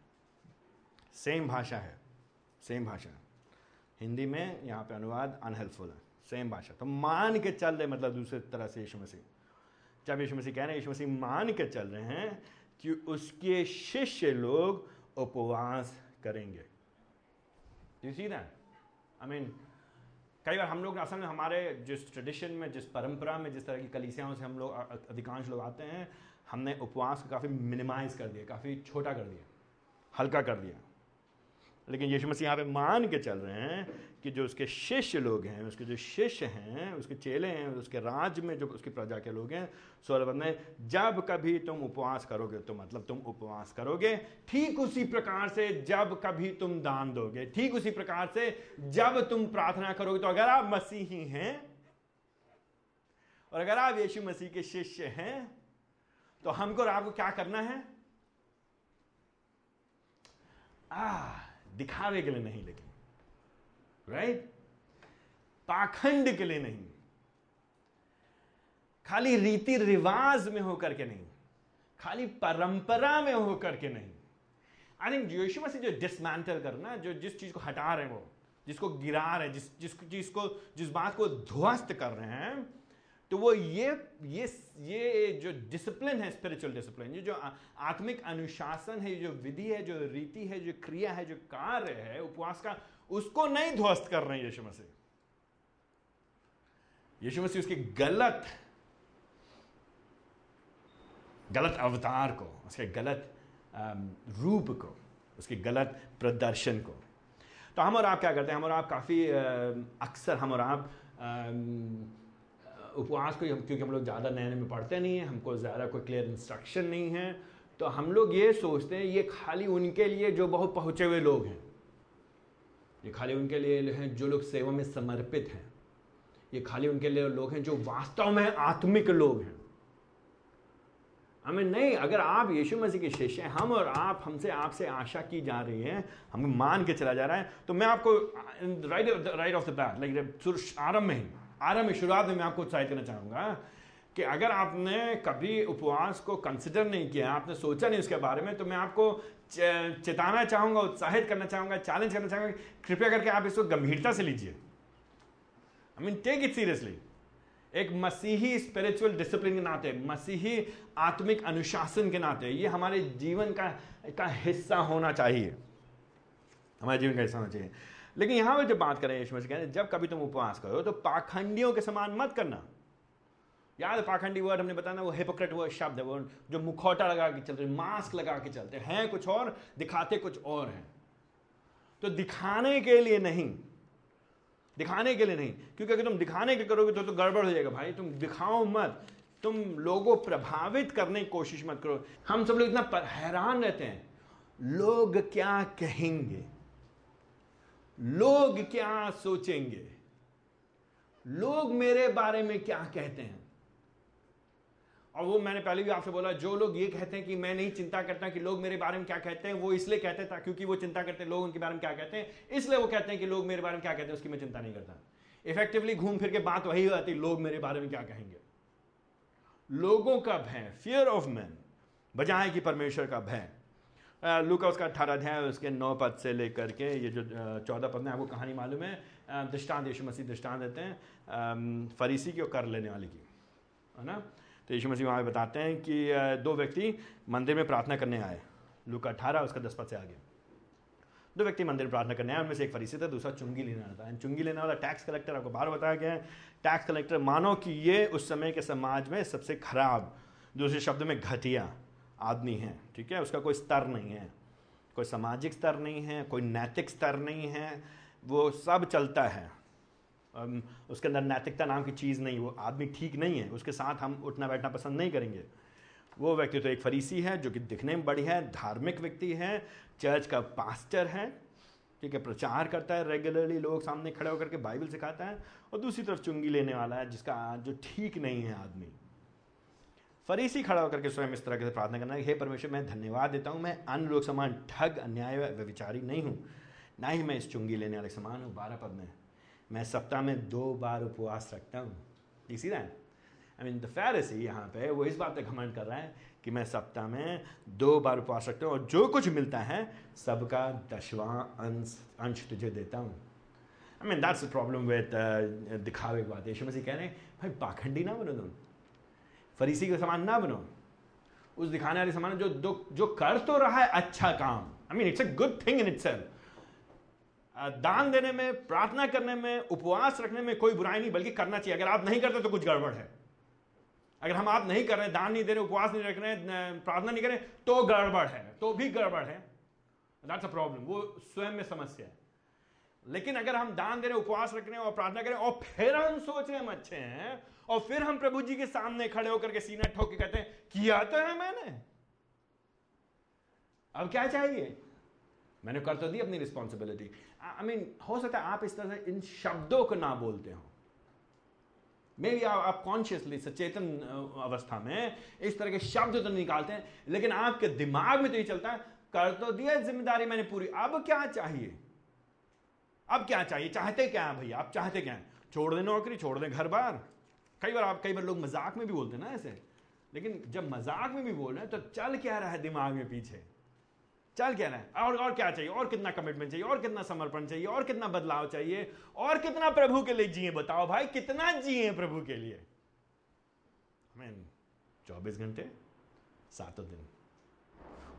सेम भाषा है सेम भाषा। हिंदी में यहाँ पे अनुवाद अनहेल्पफुल है सेम भाषा। तो मान के चल रहे मतलब दूसरे तरह से यीशु मसीह। जब यीशु मसीह कह रहे हैं, यीशु मसीह मान के चल रहे हैं कि उसके शिष्य लोग उपवास करेंगे। You see that I mean कई बार हम लोग असल में हमारे जिस ट्रेडिशन में, जिस परंपरा में, जिस तरह की कलिसियाओं से हम लोग अधिकांश लोग आते हैं, हमने उपवास को काफ़ी मिनिमाइज कर दिया, काफ़ी छोटा कर दिया, हल्का कर दिया। लेकिन यीशु मसीह यहाँ पे मान के चल रहे हैं कि जो उसके शिष्य लोग हैं, उसके जो शिष्य हैं, उसके चेले हैं, उसके राज में जो उसकी प्रजा के लोग हैं में जब कभी तुम उपवास करोगे तो मतलब तुम उपवास करोगे, ठीक उसी प्रकार से जब कभी तुम दान दोगे, ठीक उसी प्रकार से जब तुम प्रार्थना करोगे तो अगर आप मसीही हैं, और अगर आप यीशु मसीह के शिष्य हैं तो हमको और आपको क्या करना है? आ दिखावे के लिए नहीं, लेकिन राइट पाखंड के लिए नहीं। खाली रीति रिवाज में होकर के नहीं। खाली परंपरा में होकर के नहीं। आई थिंक यीशु मसीह जो डिसमेंटल करना जो जिस चीज़ को हटा रहे हैं वो, जिसको गिरा रहे हैं, जिस जिस चीज़ को जिस बात को ध्वस्त कर रहे हैं तो वो ये ये ये जो डिसिप्लिन है स्पिरिचुअल डिसिप्लिन ये जो आत्मिक अनुशासन है, ये जो विधि है, जो रीति है, जो क्रिया है, जो कार्य है, उपवास का, उसको नहीं ध्वस्त कर रहे हैं यीशु मसीह। यीशु मसीह उसके गलत गलत अवतार को, उसके गलत रूप को, उसके गलत प्रदर्शन को। तो हम और आप क्या करते हैं? हम और आप काफ़ी अक्सर हम और आप उपवास को हम क्योंकि हम लोग ज़्यादा नए नए में पढ़ते नहीं हैं, हमको ज़्यादा कोई क्लियर इंस्ट्रक्शन नहीं है। तो हम लोग ये सोचते हैं, ये खाली उनके लिए जो बहुत पहुँचे हुए लोग हैं, ये खाली उनके लिए हैं जो लोग सेवा में समर्पित हैं। ये खाली उनके लिए लोग हैं जो वास्तव में आत्मिक लोग हैं। हमें नहीं, अगर आप यीशु मसीह के शिष्य हैं, हम और आप, हमसे आपसे आशा की जा रही है, हमें मान के चला जा रहा है तो मैं आपको right off the bat like आरंभ में ही। आरंभ शुरुआत में मैं आपको उत्साहित करना चाहूँगा कि अगर आपने कभी उपवास को कंसिडर नहीं किया, आपने सोचा नहीं उसके बारे में तो मैं आपको चेताना चाहूँगा, उत्साहित करना चाहूँगा चैलेंज करना चाहूँगा कृपया करके आप इसको गंभीरता से लीजिए। I mean take it seriously एक मसीही स्पिरिचुअल डिसिप्लिन के नाते, मसीही आत्मिक अनुशासन के नाते, ये हमारे जीवन का का हिस्सा होना चाहिए। हमारे जीवन का हिस्सा होना चाहिए। लेकिन यहाँ पर जब बात करें यीशु मसीह कहते जब कभी तुम उपवास करो तो पाखंडियों के समान मत करना। याद पाखंडी वर्ड हमने बताया वो हिपोक्रेट वर्ड शब्द है, वो जो मुखौटा लगा के चलते मास्क लगा के चलते हैं कुछ और, दिखाते कुछ और हैं। तो दिखाने के लिए नहीं, दिखाने के लिए नहीं, क्योंकि अगर तुम दिखाने के करोगे तो तो गड़बड़ हो जाएगा, भाई, तुम दिखाओ मत, तुम लोगों प्रभावित करने की कोशिश मत करो। हम सब लोग इतना हैरान रहते हैं, लोग क्या कहेंगे? लोग क्या सोचेंगे? लोग मेरे बारे में क्या कहते हैं? और वो मैंने पहले भी आपसे बोला, जो लोग ये कहते हैं कि मैं नहीं चिंता करता कि लोग मेरे बारे में क्या कहते हैं, वो इसलिए कहते हैं क्योंकि वो चिंता करते हैं, लोग उनके बारे में क्या कहते हैं। इसलिए वो कहते हैं कि लोग मेरे बारे में क्या कहते हैं, उसकी मैं चिंता नहीं करता। इफेक्टिवली घूम फिर के बात वही हो जाती लोग मेरे बारे में क्या कहेंगे? लोगों का भय फियर ऑफ़ मैन बजाय कि परमेश्वर का भय। लू का उसका अठारह अध्याय उसके नौ पद से लेकर के ये जो चौदह पद में आपको कहानी मालूम है। दृष्टांत, यीशु मसीह दृष्टांत देते हैं। फरीसी की और कर लेने वाले की, है ना? तो यीशु मसीह वहाँ बताते हैं कि दो व्यक्ति मंदिर में प्रार्थना करने आए। लू का अठारह, उसका दस पद से आगे। दो व्यक्ति मंदिर में प्रार्थना करने आए, उनमें से एक फरीसी था, दूसरा चुंगी लेने वाला था। चुंगी लेने वाला टैक्स कलेक्टर आपको बाहर बताया गया है। टैक्स कलेक्टर मानो कि ये उस समय के समाज में सबसे खराब, दूसरे शब्द में घटिया आदमी है, ठीक है? उसका कोई स्तर नहीं है, कोई सामाजिक स्तर नहीं है, कोई नैतिक स्तर नहीं है, वो सब चलता है। उसके अंदर नैतिकता नाम की चीज़ नहीं, वो आदमी ठीक नहीं है, उसके साथ हम उठना बैठना पसंद नहीं करेंगे। वो व्यक्ति तो एक फरीसी है, जो कि दिखने में बढ़िया है, धार्मिक व्यक्ति है, चर्च का पास्टर है, ठीक है? प्रचार करता है रेगुलरली लोग सामने खड़े होकर के बाइबल सिखाता है, और दूसरी तरफ़ चुंगी लेने वाला है, जिसका जो ठीक नहीं है आदमी। फरीसी खड़ा होकर के स्वयं इस तरह से प्रार्थना करना हे परमेश्वर, मैं धन्यवाद देता हूँ, मैं अन्य लोग समान ठग, अन्याय व विचारी नहीं हूँ। ना ही मैं इस चुंगी लेने वाले समान हूँ, बारह पद में। मैं सप्ताह में दो बार उपवास रखता हूँ। इसी then I mean the Pharisee यहाँ पे, वो इस बात पे घमंड कर रहा है कि मैं सप्ताह में दो बार उपवास रखता हूँ और जो कुछ मिलता है, सबका दसवां अंश अंश तुझे देता हूँ। I mean that's problem with दिखावे की बात। यीशु मसीह कह रहे हैं, भाई, पाखंडी ना बनो तुम। फरीसी के समान ना बनो। उस दिखाने वाले समान जो जो कर तो रहा है अच्छा काम। I mean it's a good thing in itself दान देने में, प्रार्थना करने में, उपवास रखने में कोई बुराई नहीं, बल्कि करना चाहिए। अगर आप नहीं करते तो कुछ गड़बड़ है। अगर हम आप नहीं कर रहे, दान नहीं दे रहे, उपवास नहीं रख रहे प्रार्थना नहीं करें तो गड़बड़ है तो भी गड़बड़ है। दैट्स अ प्रॉब्लम वो स्वयं में समस्या है। लेकिन अगर हम दान दे रहे, उपवास रख रहे हैं और प्रार्थना करें, और फिर हम सोच रहे हम अच्छे हैं और फिर हम प्रभु जी के सामने खड़े होकर के सीना ठोक के कहते हैं, किया तो है मैंने। अब क्या चाहिए? मैंने कर तो दी अपनी रिस्पॉन्सिबिलिटी आई मीन हो सकता है आप इस तरह से इन शब्दों को ना बोलते हो। मे बी आप कॉन्शियसली सचेतन अवस्था में इस तरह के शब्द तो निकालते हैं, लेकिन आपके दिमाग में तो ये चलता है, कर तो दिया, ज़िम्मेदारी मैंने पूरी। अब क्या चाहिए? अब क्या चाहिए? चाहते क्या है भैया? आप चाहते क्या है? छोड़ दें नौकरी, छोड़ दें घर बार। कई बार आप कई बार लोग मज़ाक में भी बोलते हैं ना ऐसे। लेकिन जब मज़ाक में भी बोल रहे हैं तो चल क्या रहा है दिमाग में पीछे? चल क्या रहा है? और और क्या चाहिए? और कितना कमिटमेंट चाहिए? और कितना समर्पण चाहिए? और कितना बदलाव चाहिए? और कितना प्रभु के लिए जिए? बताओ भाई कितना जिए प्रभु के लिए? मीन चौबीस घंटे सातों दिन।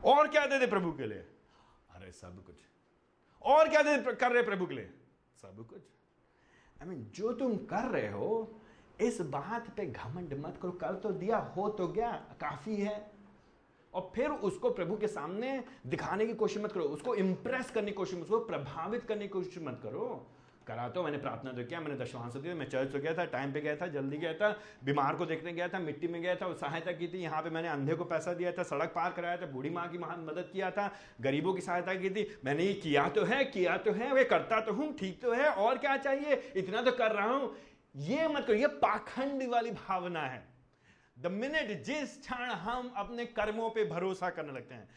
और क्या दे दे प्रभु के लिए? अरे सब कुछ। और क्या दे कर रहे प्रभु के लिए? सब कुछ। आई I मीन mean, जो तुम कर रहे हो इस बात पे घमंड मत करो, कर तो दिया, हो तो गया, काफ़ी है। और फिर उसको प्रभु के सामने दिखाने की कोशिश मत करो, उसको इंप्रेस करने की कोशिश उसको प्रभावित करने की कोशिश मत करो। करा तो मैंने प्रार्थना तो किया, मैंने दशवांश दिया, मैं चर्च तो गया था टाइम पे गया था, जल्दी गया था, बीमार को देखने गया था, मिट्टी में गया था सहायता की थी, यहाँ पे मैंने अंधे को पैसा दिया था, सड़क पार कराया था, बूढ़ी माँ की महान मदद किया था, गरीबों की सहायता की थी, मैंने ये किया तो है, किया तो है, वे करता तो हूँ, ठीक तो है, और क्या चाहिए, इतना तो कर रहा हूँ। ये मत करो, ये पाखंड वाली भावना है। द मिनट जिस क्षण हम अपने कर्मों पे भरोसा करने लगते हैं,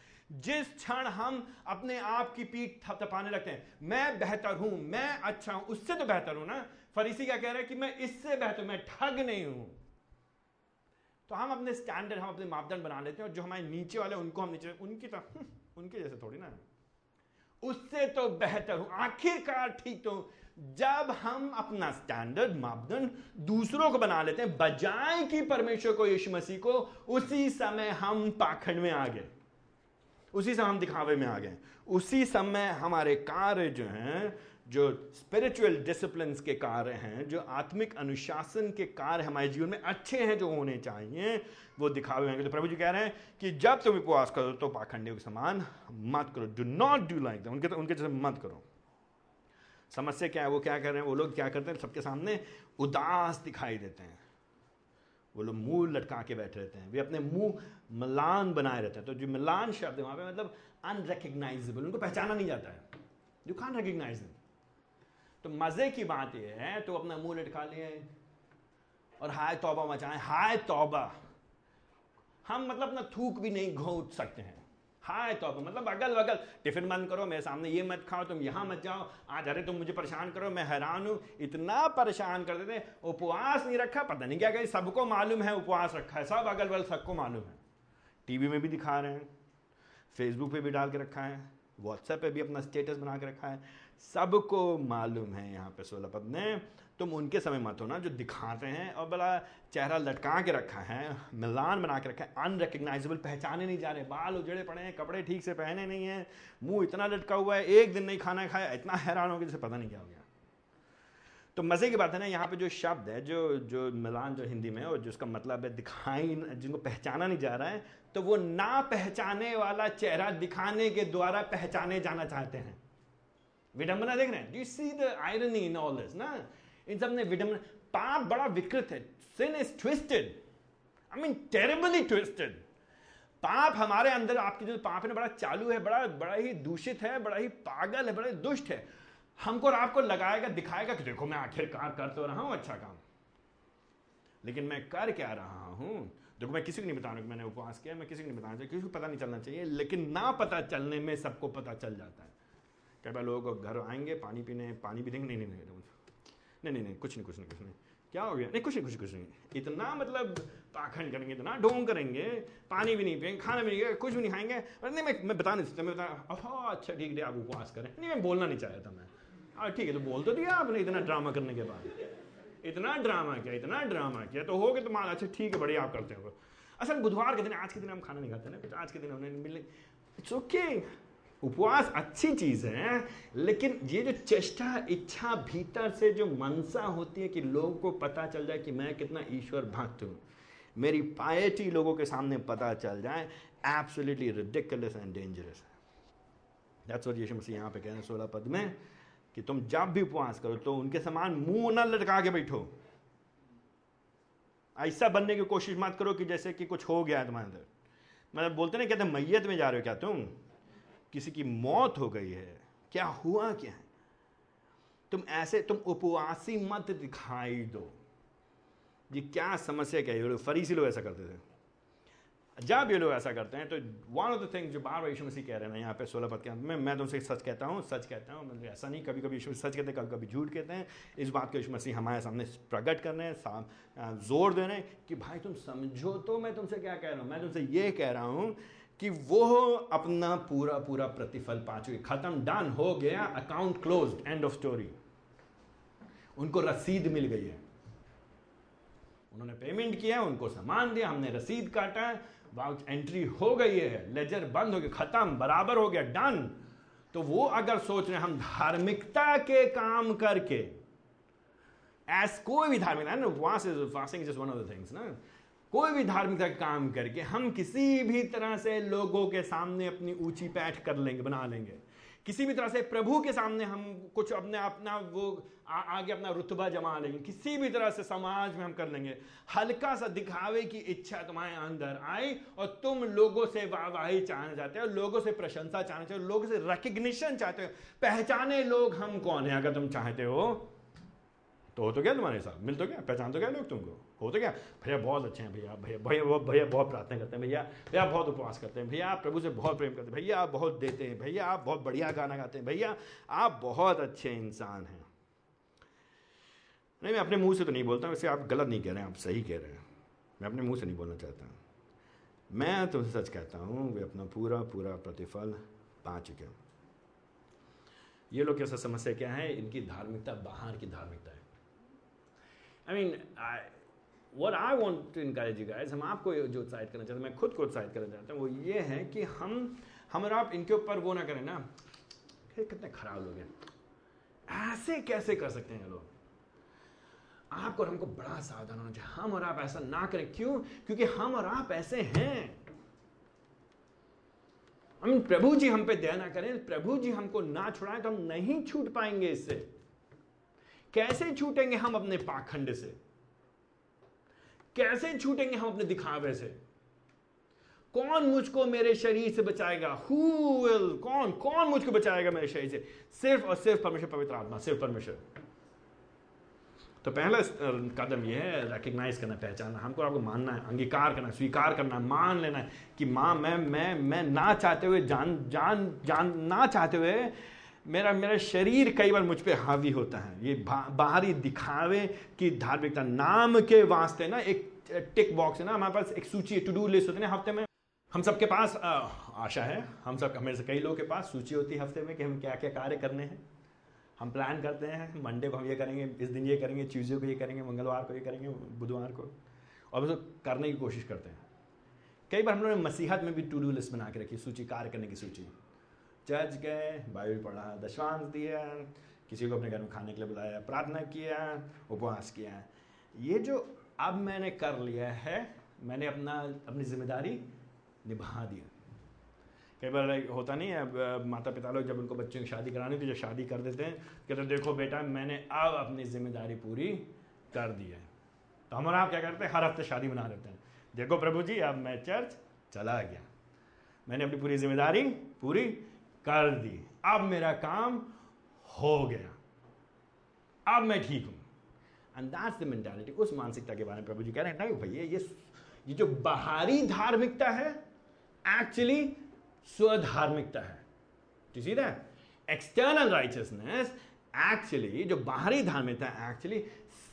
जिस क्षण हम अपने आप की पीठ थपथपाने लगते हैं, मैं बेहतर हूँ, मैं अच्छा हूँ, उससे तो बेहतर हूँ ना। फरीसी क्या कह रहा है कि मैं इससे बेहतर, मैं ठग नहीं हूँ। तो हम अपने स्टैंडर्ड हम अपने मापदंड बना लेते हैं और जो हमारे नीचे वाले उनको हम नीचे, उनकी तो उनके जैसे थोड़ी ना उससे तो बेहतर हूँ, आखिरकार ठीक तो जब हम अपना स्टैंडर्ड मापदंड दूसरों को बना लेते हैं, बजाय कि परमेश्वर को, यीशु मसीह को, उसी समय हम पाखंड में आ गए। उसी समय हम दिखावे में आ गए। उसी समय हमारे कार्य जो हैं, जो स्पिरिचुअल डिसिप्लिन के कार्य हैं, जो आत्मिक अनुशासन के कार्य हमारे जीवन में अच्छे हैं, जो होने चाहिए, वो दिखावे में तो प्रभु जी कह रहे हैं कि जब तुम उपवास करो तो पाखंडियों के समान मत करो। डू नॉट डू लाइक उनके उनके जैसे मत करो। समस्या क्या है, वो क्या कर रहे हैं, वो लोग क्या करते हैं, सबके सामने उदास दिखाई देते हैं। वो लोग मुँह लटका के बैठे रहते हैं, वे अपने मुँह मलान बनाए रहते हैं। तो जो मिलान शब्द है, वहाँ पे मतलब अनरिकग्नाइजेबल उनको पहचाना नहीं जाता है। यू कान रिकग्नाइज तो मज़े की बात यह है तो अपना मुँह लटका लिए और हाय तौबा मचाएँ, हाय तौबा। हम मतलब अपना थूक भी नहीं घोट सकते हैं। हाय तो मतलब अगल बगल। टिफ़िन बंद करो, मेरे सामने ये मत खाओ, तुम यहाँ मत जाओ। आज अरे तुम मुझे परेशान करो, मैं हैरान हूँ। इतना परेशान कर देते उपवास नहीं रखा, पता नहीं क्या कहीं, सबको मालूम है उपवास रखा है। सब अगल बगल सबको मालूम है। टीवी में भी दिखा रहे हैं फेसबुक पे भी डाल के रखा है व्हाट्सएप पे भी अपना स्टेटस बना के रखा है। सबको मालूम है यहाँ पे सोलह ने। तुम उनके समय मत हो ना जो दिखाते हैं और बड़ा चेहरा लटका के रखा है, मिलान बना के रखा है अनरिकग्नाइजेबल पहचाने नहीं जा रहे, बाल उजड़े पड़े हैं, कपड़े ठीक से पहने नहीं है, मुँह इतना लटका हुआ है, एक दिन नहीं खाना खाया, इतना हैरान हो गया जैसे पता नहीं क्या हो गया। तो मज़े की बात है ना, यहाँ पे जो शब्द है, जो जो मिलान जो हिंदी में और जिसका मतलब है दिखाई, जिनको पहचाना नहीं जा रहा है तो वो ना पहचाने वाला चेहरा दिखाने के द्वारा पहचाने जाना चाहते हैं। विडंबना देख रहे हैं? You see the irony in all this ना? इन सबने विडम्बना, पाप बड़ा विकृत है sin is twisted I mean terribly twisted पाप हमारे अंदर, आपकी जो पाप है बड़ा चालू है, बड़ा बड़ा ही दूषित है, बड़ा ही पागल है, बड़ा दुष्ट है। हमको और आपको लगाएगा, दिखाएगा कि देखो मैं आखिरकार कर तो रहा हूँ अच्छा काम। लेकिन मैं कर क्या रहा हूँ? देखो, मैं किसी को नहीं बता बताना, मैंने उपवास किया, मैं किसी को नहीं बताना चाहिए, किसी को पता नहीं चलना चाहिए, लेकिन ना पता चलने में सबको पता चल जाता है। कई बार लोग घर आएँगे, पानी पीने, पानी भी देंगे, नहीं नहीं नहीं नहीं नहीं नहीं, कुछ नहीं कुछ नहीं कुछ नहीं। क्या हो गया? नहीं, कुछ नहीं, कुछ कुछ नहीं। इतना मतलब पाखंड करेंगे, इतना ढोंग करेंगे, पानी भी नहीं पियेंगे खाना भी नहीं कुछ भी नहीं खाएँगे। नहीं, मैं मैं बता नहीं सकता, मैं बता अच्छा ठीक है आप उपवास करें। नहीं, मैं बोलना नहीं चाहता मैं। हाँ ठीक है तो बोल तो दिया आपने इतना ड्रामा करने के बाद। इतना ड्रामा किया, इतना ड्रामा किया तो हो गया तो मान अच्छा ठीक है, बढ़िया, आप करते हो। असल बुधवार के दिन, आज के दिन हम खाना नहीं खाते ना, आज के दिन हमने मिलने इट्स ओके उपवास अच्छी चीज़ है, लेकिन ये जो चेष्टा, इच्छा भीतर से जो मनसा होती है कि लोगों को पता चल जाए कि मैं कितना ईश्वर भक्त हूँ, मेरी पायटी लोगों के सामने पता चल जाए एब्सोल्युटली रिडिकुलस एंड डेंजरस है। दैट्स व्हाट यीशु मसीह यहाँ पे कह रहे हैं सोलह पद में, कि तुम जब भी उपवास करो तो उनके समान मुँह न लटका के बैठो। ऐसा बनने की कोशिश मत करो कि जैसे कि कुछ हो गया है तुम्हारे अंदर। मतलब बोलते ना, कहते मैयत में जा रहे हो क्या तुम? किसी की मौत हो गई है। क्या हुआ क्या है? तुम ऐसे, तुम उपवासी मत दिखाई दो। ये क्या समस्या क्या है? फरीसी लोग ऐसा करते थे। जब ये लोग ऐसा करते हैं तो वन ऑफ़ द थिंग जो बार बार यीशु मसीह कह रहे हैं यहाँ पे सोलह पद के अंत में, मैं तुमसे सच कहता हूँ, सच कहता हूँ मतलब ऐसा नहीं कभी कभी यीशु सच कहते हैं कभी कभी झूठ कहते हैं। इस बात को यीशु मसीह हमारे सामने प्रकट कर रहे हैं ज़ोर दे रहे हैं कि भाई तुम समझो तो मैं तुमसे क्या कह रहा हूँ? मैं तुमसे ये कह रहा हूँ कि वो अपना पूरा पूरा प्रतिफल पा चुके। खत्म, डन, हो गया, account close end of story उनको रसीद मिल गई है। उन्होंने पेमेंट किया, उनको सामान दिया, हमने रसीद काटा वाउच एंट्री हो गई है लेजर बंद हो गया, खत्म, बराबर हो गया डन तो वो अगर सोच रहे हम धार्मिकता के काम करके एस कोई भी धार्मिकता is fasting just one of the things ना? कोई भी धार्मिक काम करके हम किसी भी तरह से लोगों के सामने अपनी ऊँची पैठ कर लेंगे बना लेंगे। किसी भी तरह से प्रभु के सामने हम कुछ अपने अपना वो आ, आगे अपना रुतबा जमा लेंगे। किसी भी तरह से समाज में हम कर लेंगे। हल्का सा दिखावे की इच्छा तुम्हारे अंदर आई और तुम लोगों से वाहवाही चाहना चाहते हो लोगों से प्रशंसा चाहना चाहते हो लोगों से रिकग्निशन चाहते हो। पहचाने लोग हम कौन है अगर तुम चाहते हो? तो हो तो क्या तुम्हारे साथ, मिल तो क्या पहचान तो क्या लोग तुमको, हो तो क्या भैया बहुत अच्छे हैं भैया भैया भैया बहुत भैया बहुत प्रार्थना करते हैं भैया भैया बहुत उपवास करते हैं, भैया आप प्रभु से बहुत प्रेम करते हैं, भैया आप बहुत देते हैं, भैया आप बहुत बढ़िया गाना गाते हैं, भैया आप बहुत अच्छे इंसान हैं। नहीं, मैं अपने मुँह से तो नहीं बोलता वैसे आप गलत नहीं कह रहे हैं, आप सही कह रहे हैं। मैं अपने मुँह से नहीं बोलना चाहता। मैं तुमसे सच कहता हूँ, वे अपना पूरा पूरा प्रतिफल पा चुके हैं। ये लोग कैसा समस्या क्या है? इनकी धार्मिकता, बाहर की धार्मिकता है। I mean what I want to encourage you guys हम आपको जो उत्साहित करना चाहते हैं, मैं खुद को उत्साहित करना चाहता हूँ, वो ये है कि हम हम आप इनके ऊपर वो ना करें ना। कितने खराब लोग हैं। ऐसे कैसे कर सकते हैं लोग? आपको और हमको बड़ा सावधान होना चाहिए। हम और आप ऐसा ना करें। क्यों? क्योंकि हम और आप ऐसे हैं। हम प्रभु जी हम पे दया ना करें। प्रभु जी हमको ना छुड़ाएँ तो हम नहीं छूट पाएँगे इससे। कैसे छूटेंगे हम अपने पाखंड से? कैसे छूटेंगे हम अपने दिखावे से? कौन मुझको मेरे शरीर से बचाएगा? हु विल कौन? कौन मुझको बचाएगा मेरे शरीर से? सिर्फ़ और सिर्फ़ परमेश्वर पवित्र आत्मा, सिर्फ़ परमेश्वर। तो पहला कदम यह है रिकग्नाइज करना, पहचानना। हमको आपको मानना है, अंगीकार करना स्वीकार करना मान लेना है कि माँ, मैं मैं मैं ना चाहते हुए, जान जान जान ना चाहते हुए मेरा मेरा शरीर कई बार मुझ पर हावी होता है। ये बाहरी दिखावे की धार्मिकता नाम के वास्ते ना एक टिक बॉक्स है ना हमारे पास एक सूची टू डू लिस्ट होती है ना हफ़्ते में। हम सबके पास आ, आशा है हम सब हमें से कई लोगों के पास सूची होती है हफ़्ते में कि हम क्या क्या कार्य करने हैं। हम प्लान करते हैं मंडे को हम ये करेंगे इस दिन ये करेंगे ट्यूजडे को ये करेंगे मंगलवार को ये करेंगे बुधवार को। और उसको करने की कोशिश करते हैं। कई बार हम लोगों ने मसीहत में भी टू डू लिस्ट बना के रखी सूची कार्य करने की सूची। चर्च गए बाइबल पढ़ा दशवांश दिया, किसी को अपने घर में खाने के लिए बुलाया, प्रार्थना किया, उपवास किया। ये जो अब मैंने कर लिया है, मैंने अपना, अपनी ज़िम्मेदारी निभा दिया कई बार होता नहीं है माता पिता लोग जब उनको बच्चों की शादी करानी तो जब शादी कर देते हैं, कहते तो देखो बेटा, मैंने अब अपनी ज़िम्मेदारी पूरी कर दी है। तो हमारा आप क्या करते हैं? हर हफ़्ते शादी बना देते हैं। देखो प्रभु जी, अब मैं चर्च चला गया। मैंने अपनी पूरी ज़िम्मेदारी पूरी कर दी अब मेरा काम हो गया। अब मैं ठीक हूँ। एंड दैट्स द मेंटालिटी उस मानसिकता के बारे में प्रभु जी कह रहे हैं ना भैया, ये ये जो बाहरी धार्मिकता है एक्चुअली स्वधार्मिकता है। To see that external righteousness actually जो बाहरी धार्मिकता है एक्चुअली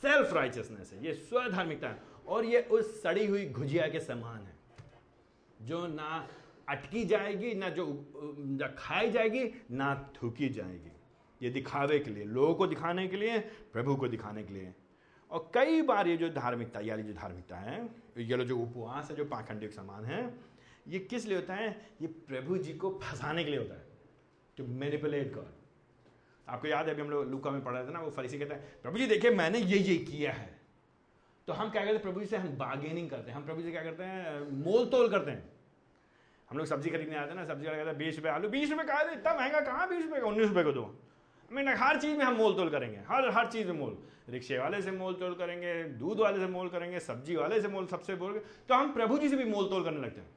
सेल्फ राइचियसनेस है। ये स्वधार्मिकता है। और ये उस सड़ी हुई घुजिया के समान है, जो ना अटकी जाएगी, ना जो, ना खाई जाएगी, ना थूकी जाएगी। ये दिखावे के लिए, लोगों को दिखाने के लिए, प्रभु को दिखाने के लिए। और कई बार ये जो धार्मिकता यानी जो धार्मिकता है, ये जो उपवास है, जो पाखंडी समान है, ये किस लिए होता है? ये प्रभु जी को फंसाने के लिए होता है। टू मैनिपुलेट गॉड आपको याद है, अभी हम लोग लुका में पढ़ रहे थे ना, वो फरीसी कहता है, प्रभु जी, देखिए, मैंने ये ये किया है। तो हम क्या करते हैं? प्रभु जी से हम बार्गेनिंग करते हैं। हम प्रभु जी क्या करते हैं? मोल तोल करते हैं। हम लोग सब्ज़ी खरीदने आते हैं ना, सब्ज़ी हैं, बीस रुपये आलू, बीस रुपये कहा इतना महँगा कहाँ बीस रुपये का, उन्नीस रुपये को दो। मैं हर चीज़ में हम मोल तोल करेंगे, हर हर चीज़ में मोल। रिक्शे वाले से मोल तोल करेंगे, दूध वाले से मोल करेंगे, सब्ज़ी वाले से मोल, सबसे बोल तो हम प्रभु जी से भी मोल तोल करने लगते हैं।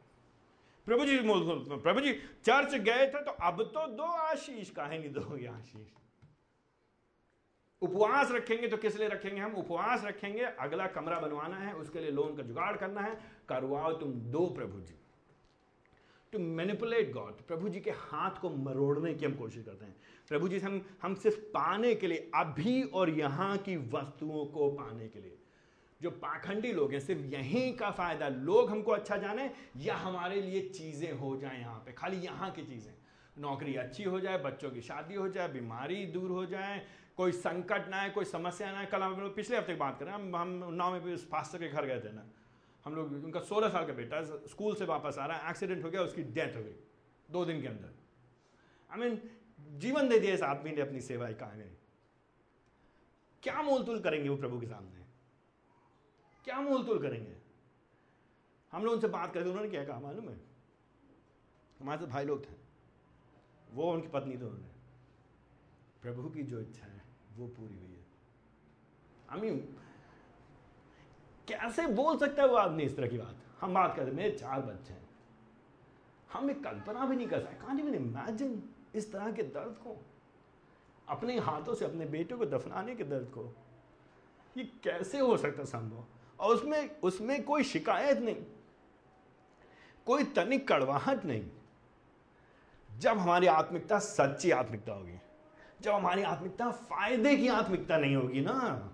प्रभु जी मोल तोल प्रभु जी, चर्च गए थे तो अब तो दो आशीष काहे नहीं दोगे आशीष। उपवास रखेंगे तो किस लिए रखेंगे हम? उपवास रखेंगे, अगला कमरा बनवाना है, उसके लिए लोन का जुगाड़ करना है, करवाओ तुम दो प्रभु जी। टू मैनिपुलेट गॉड प्रभु जी के हाथ को मरोड़ने की हम कोशिश करते हैं। प्रभु जी से हम हम सिर्फ़ पाने के लिए, अभी और यहाँ की वस्तुओं को पाने के लिए। जो पाखंडी लोग हैं, सिर्फ़ यहीं का फ़ायदा, लोग हमको अच्छा जाने या हमारे लिए चीज़ें हो जाए यहाँ पे, खाली यहाँ की चीज़ें। नौकरी अच्छी हो जाए, बच्चों की शादी हो जाए, बीमारी दूर हो जाए, कोई संकट ना आए, कोई समस्या ना आए। कल हम पिछले हफ़्ते बात करें हम हम उन्नाव में भी उस फास्टर के घर गए थे ना। हम लोग, उनका सोलह साल का बेटा स्कूल से वापस आ रहा है, एक्सीडेंट हो गया, उसकी डेथ हो गई, दो दिन के अंदर। आई मीन जीवन दे दिया इस आदमी ने अपनी सेवा में क्या मोल तोल करेंगे वो प्रभु के सामने? क्या मोल तोल करेंगे? हम लोग उनसे बात करके उन्होंने क्या कहा मालूम है? हमारे साथ भाई लोग थे। वो उनकी पत्नी तो उन्होंने। प्रभु की जो इच्छा है, वो पूरी हुई है। आई मीन कैसे बोल सकता है वो आदमी इस तरह की बात? हम बात करते मेरे चार बच्चे हैं। हम एक कल्पना भी नहीं कर सकते कान इवन इमेजिन इस तरह के दर्द को। अपने हाथों से अपने बेटे को दफनाने के दर्द को। ये कैसे हो सकता संभव? और उसमें उसमें कोई शिकायत नहीं। कोई तनिक कड़वाहट नहीं। जब हमारी आत्मिकता सच्ची आत्मिकता होगी, जब हमारी आत्मिकता फ़ायदे की आत्मिकता नहीं होगी ना।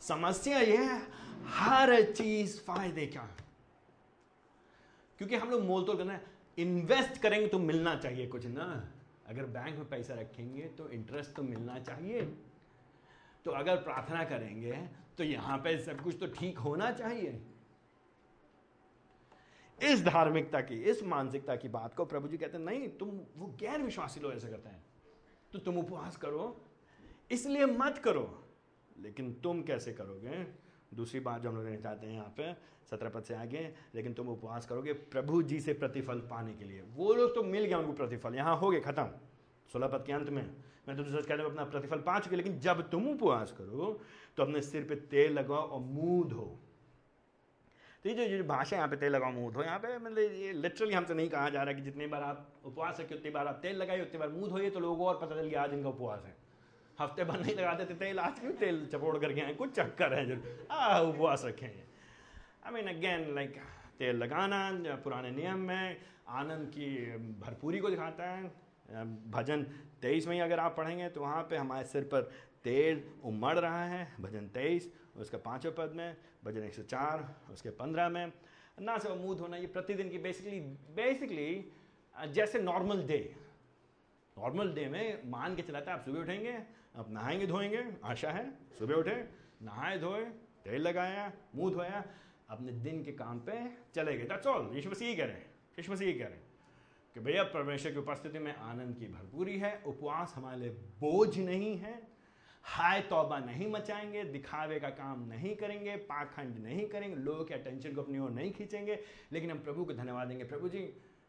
समस्या यह है हर चीज़ फ़ायदे क्या क्योंकि हम लोग मोल तोल करना है इन्वेस्ट करेंगे तो मिलना चाहिए कुछ ना। अगर बैंक में पैसा रखेंगे तो इंटरेस्ट तो मिलना चाहिए। तो अगर प्रार्थना करेंगे तो यहाँ पे सब कुछ तो ठीक होना चाहिए। इस धार्मिकता की, इस मानसिकता की बात को प्रभु जी कहते हैं, नहीं, तुम वो गैर विश्वासी लोग ऐसा करते हैं। तो तुम उपवास करो, इसलिए मत करो। लेकिन तुम कैसे करोगे? दूसरी बात जो हम लोग चाहते हैं यहाँ पे, सत्रह पद से आगे, लेकिन तुम उपवास करोगे प्रभु जी से प्रतिफल पाने के लिए। वो लोग तो मिल गया उनको प्रतिफल, यहाँ हो गए, खत्म। सोलह पद के अंत में। मैं तो सच कहते अपना प्रतिफल पा चुके, लेकिन जब तुम उपवास करो तो अपने सिर पे तेल लगाओ और मुँह धो। तो ये जो भाषा यहाँ पे, तेल लगाओ, मुँह धो, यहाँ पे मतलब ये लिटरली हमसे नहीं कहा जा रहा कि जितनी बार आप उपवास रखे उतनी बार आप तेल लगाइए, उतनी बार मुँह धोइए तो लोगों और पता चल गया आज इनका उपवास है। हफ़्ते भर नहीं लगाते थे, तेल, आज क्यों तेल चपोड़ करके आए, कुछ चक्कर है जो आ उपवास रखे। हैं आई मीन अगेन लाइक तेल लगाना पुराने नियम में आनंद की भरपूरी को दिखाता है। भजन तेईस में ही अगर आप पढ़ेंगे तो वहाँ पे हमारे सिर पर तेल उमड़ रहा है। भजन तेईस, उसका पाँचों पद में, भजन एक सौ चार, उसके पंद्रह में। ना से मुँह धोना, ये प्रतिदिन की बेसिकली बेसिकली जैसे नॉर्मल डे नॉर्मल डे में मान के चलाता है, आप सुबह उठेंगे अब नहाएँगे, धोएँगे, आशा है, सुबह उठे, नहाए, धोए, तेल लगाया, मुँह धोया, अपने दिन के काम पे चले गए। दैट्स ऑल यीशु मसीह कह रहे हैं, यीशु मसीह कह रहे हैं कि भैया, परमेश्वर की उपस्थिति में आनंद की भरपूरी है, उपवास हमारे लिए बोझ नहीं है, हाय तौबा नहीं मचाएँगे, दिखावे का काम नहीं करेंगे, पाखंड नहीं करेंगे, लोगों के अटेंशन को अपनी ओर नहीं खींचेंगे, लेकिन हम प्रभु को धन्यवाद देंगे। प्रभु जी,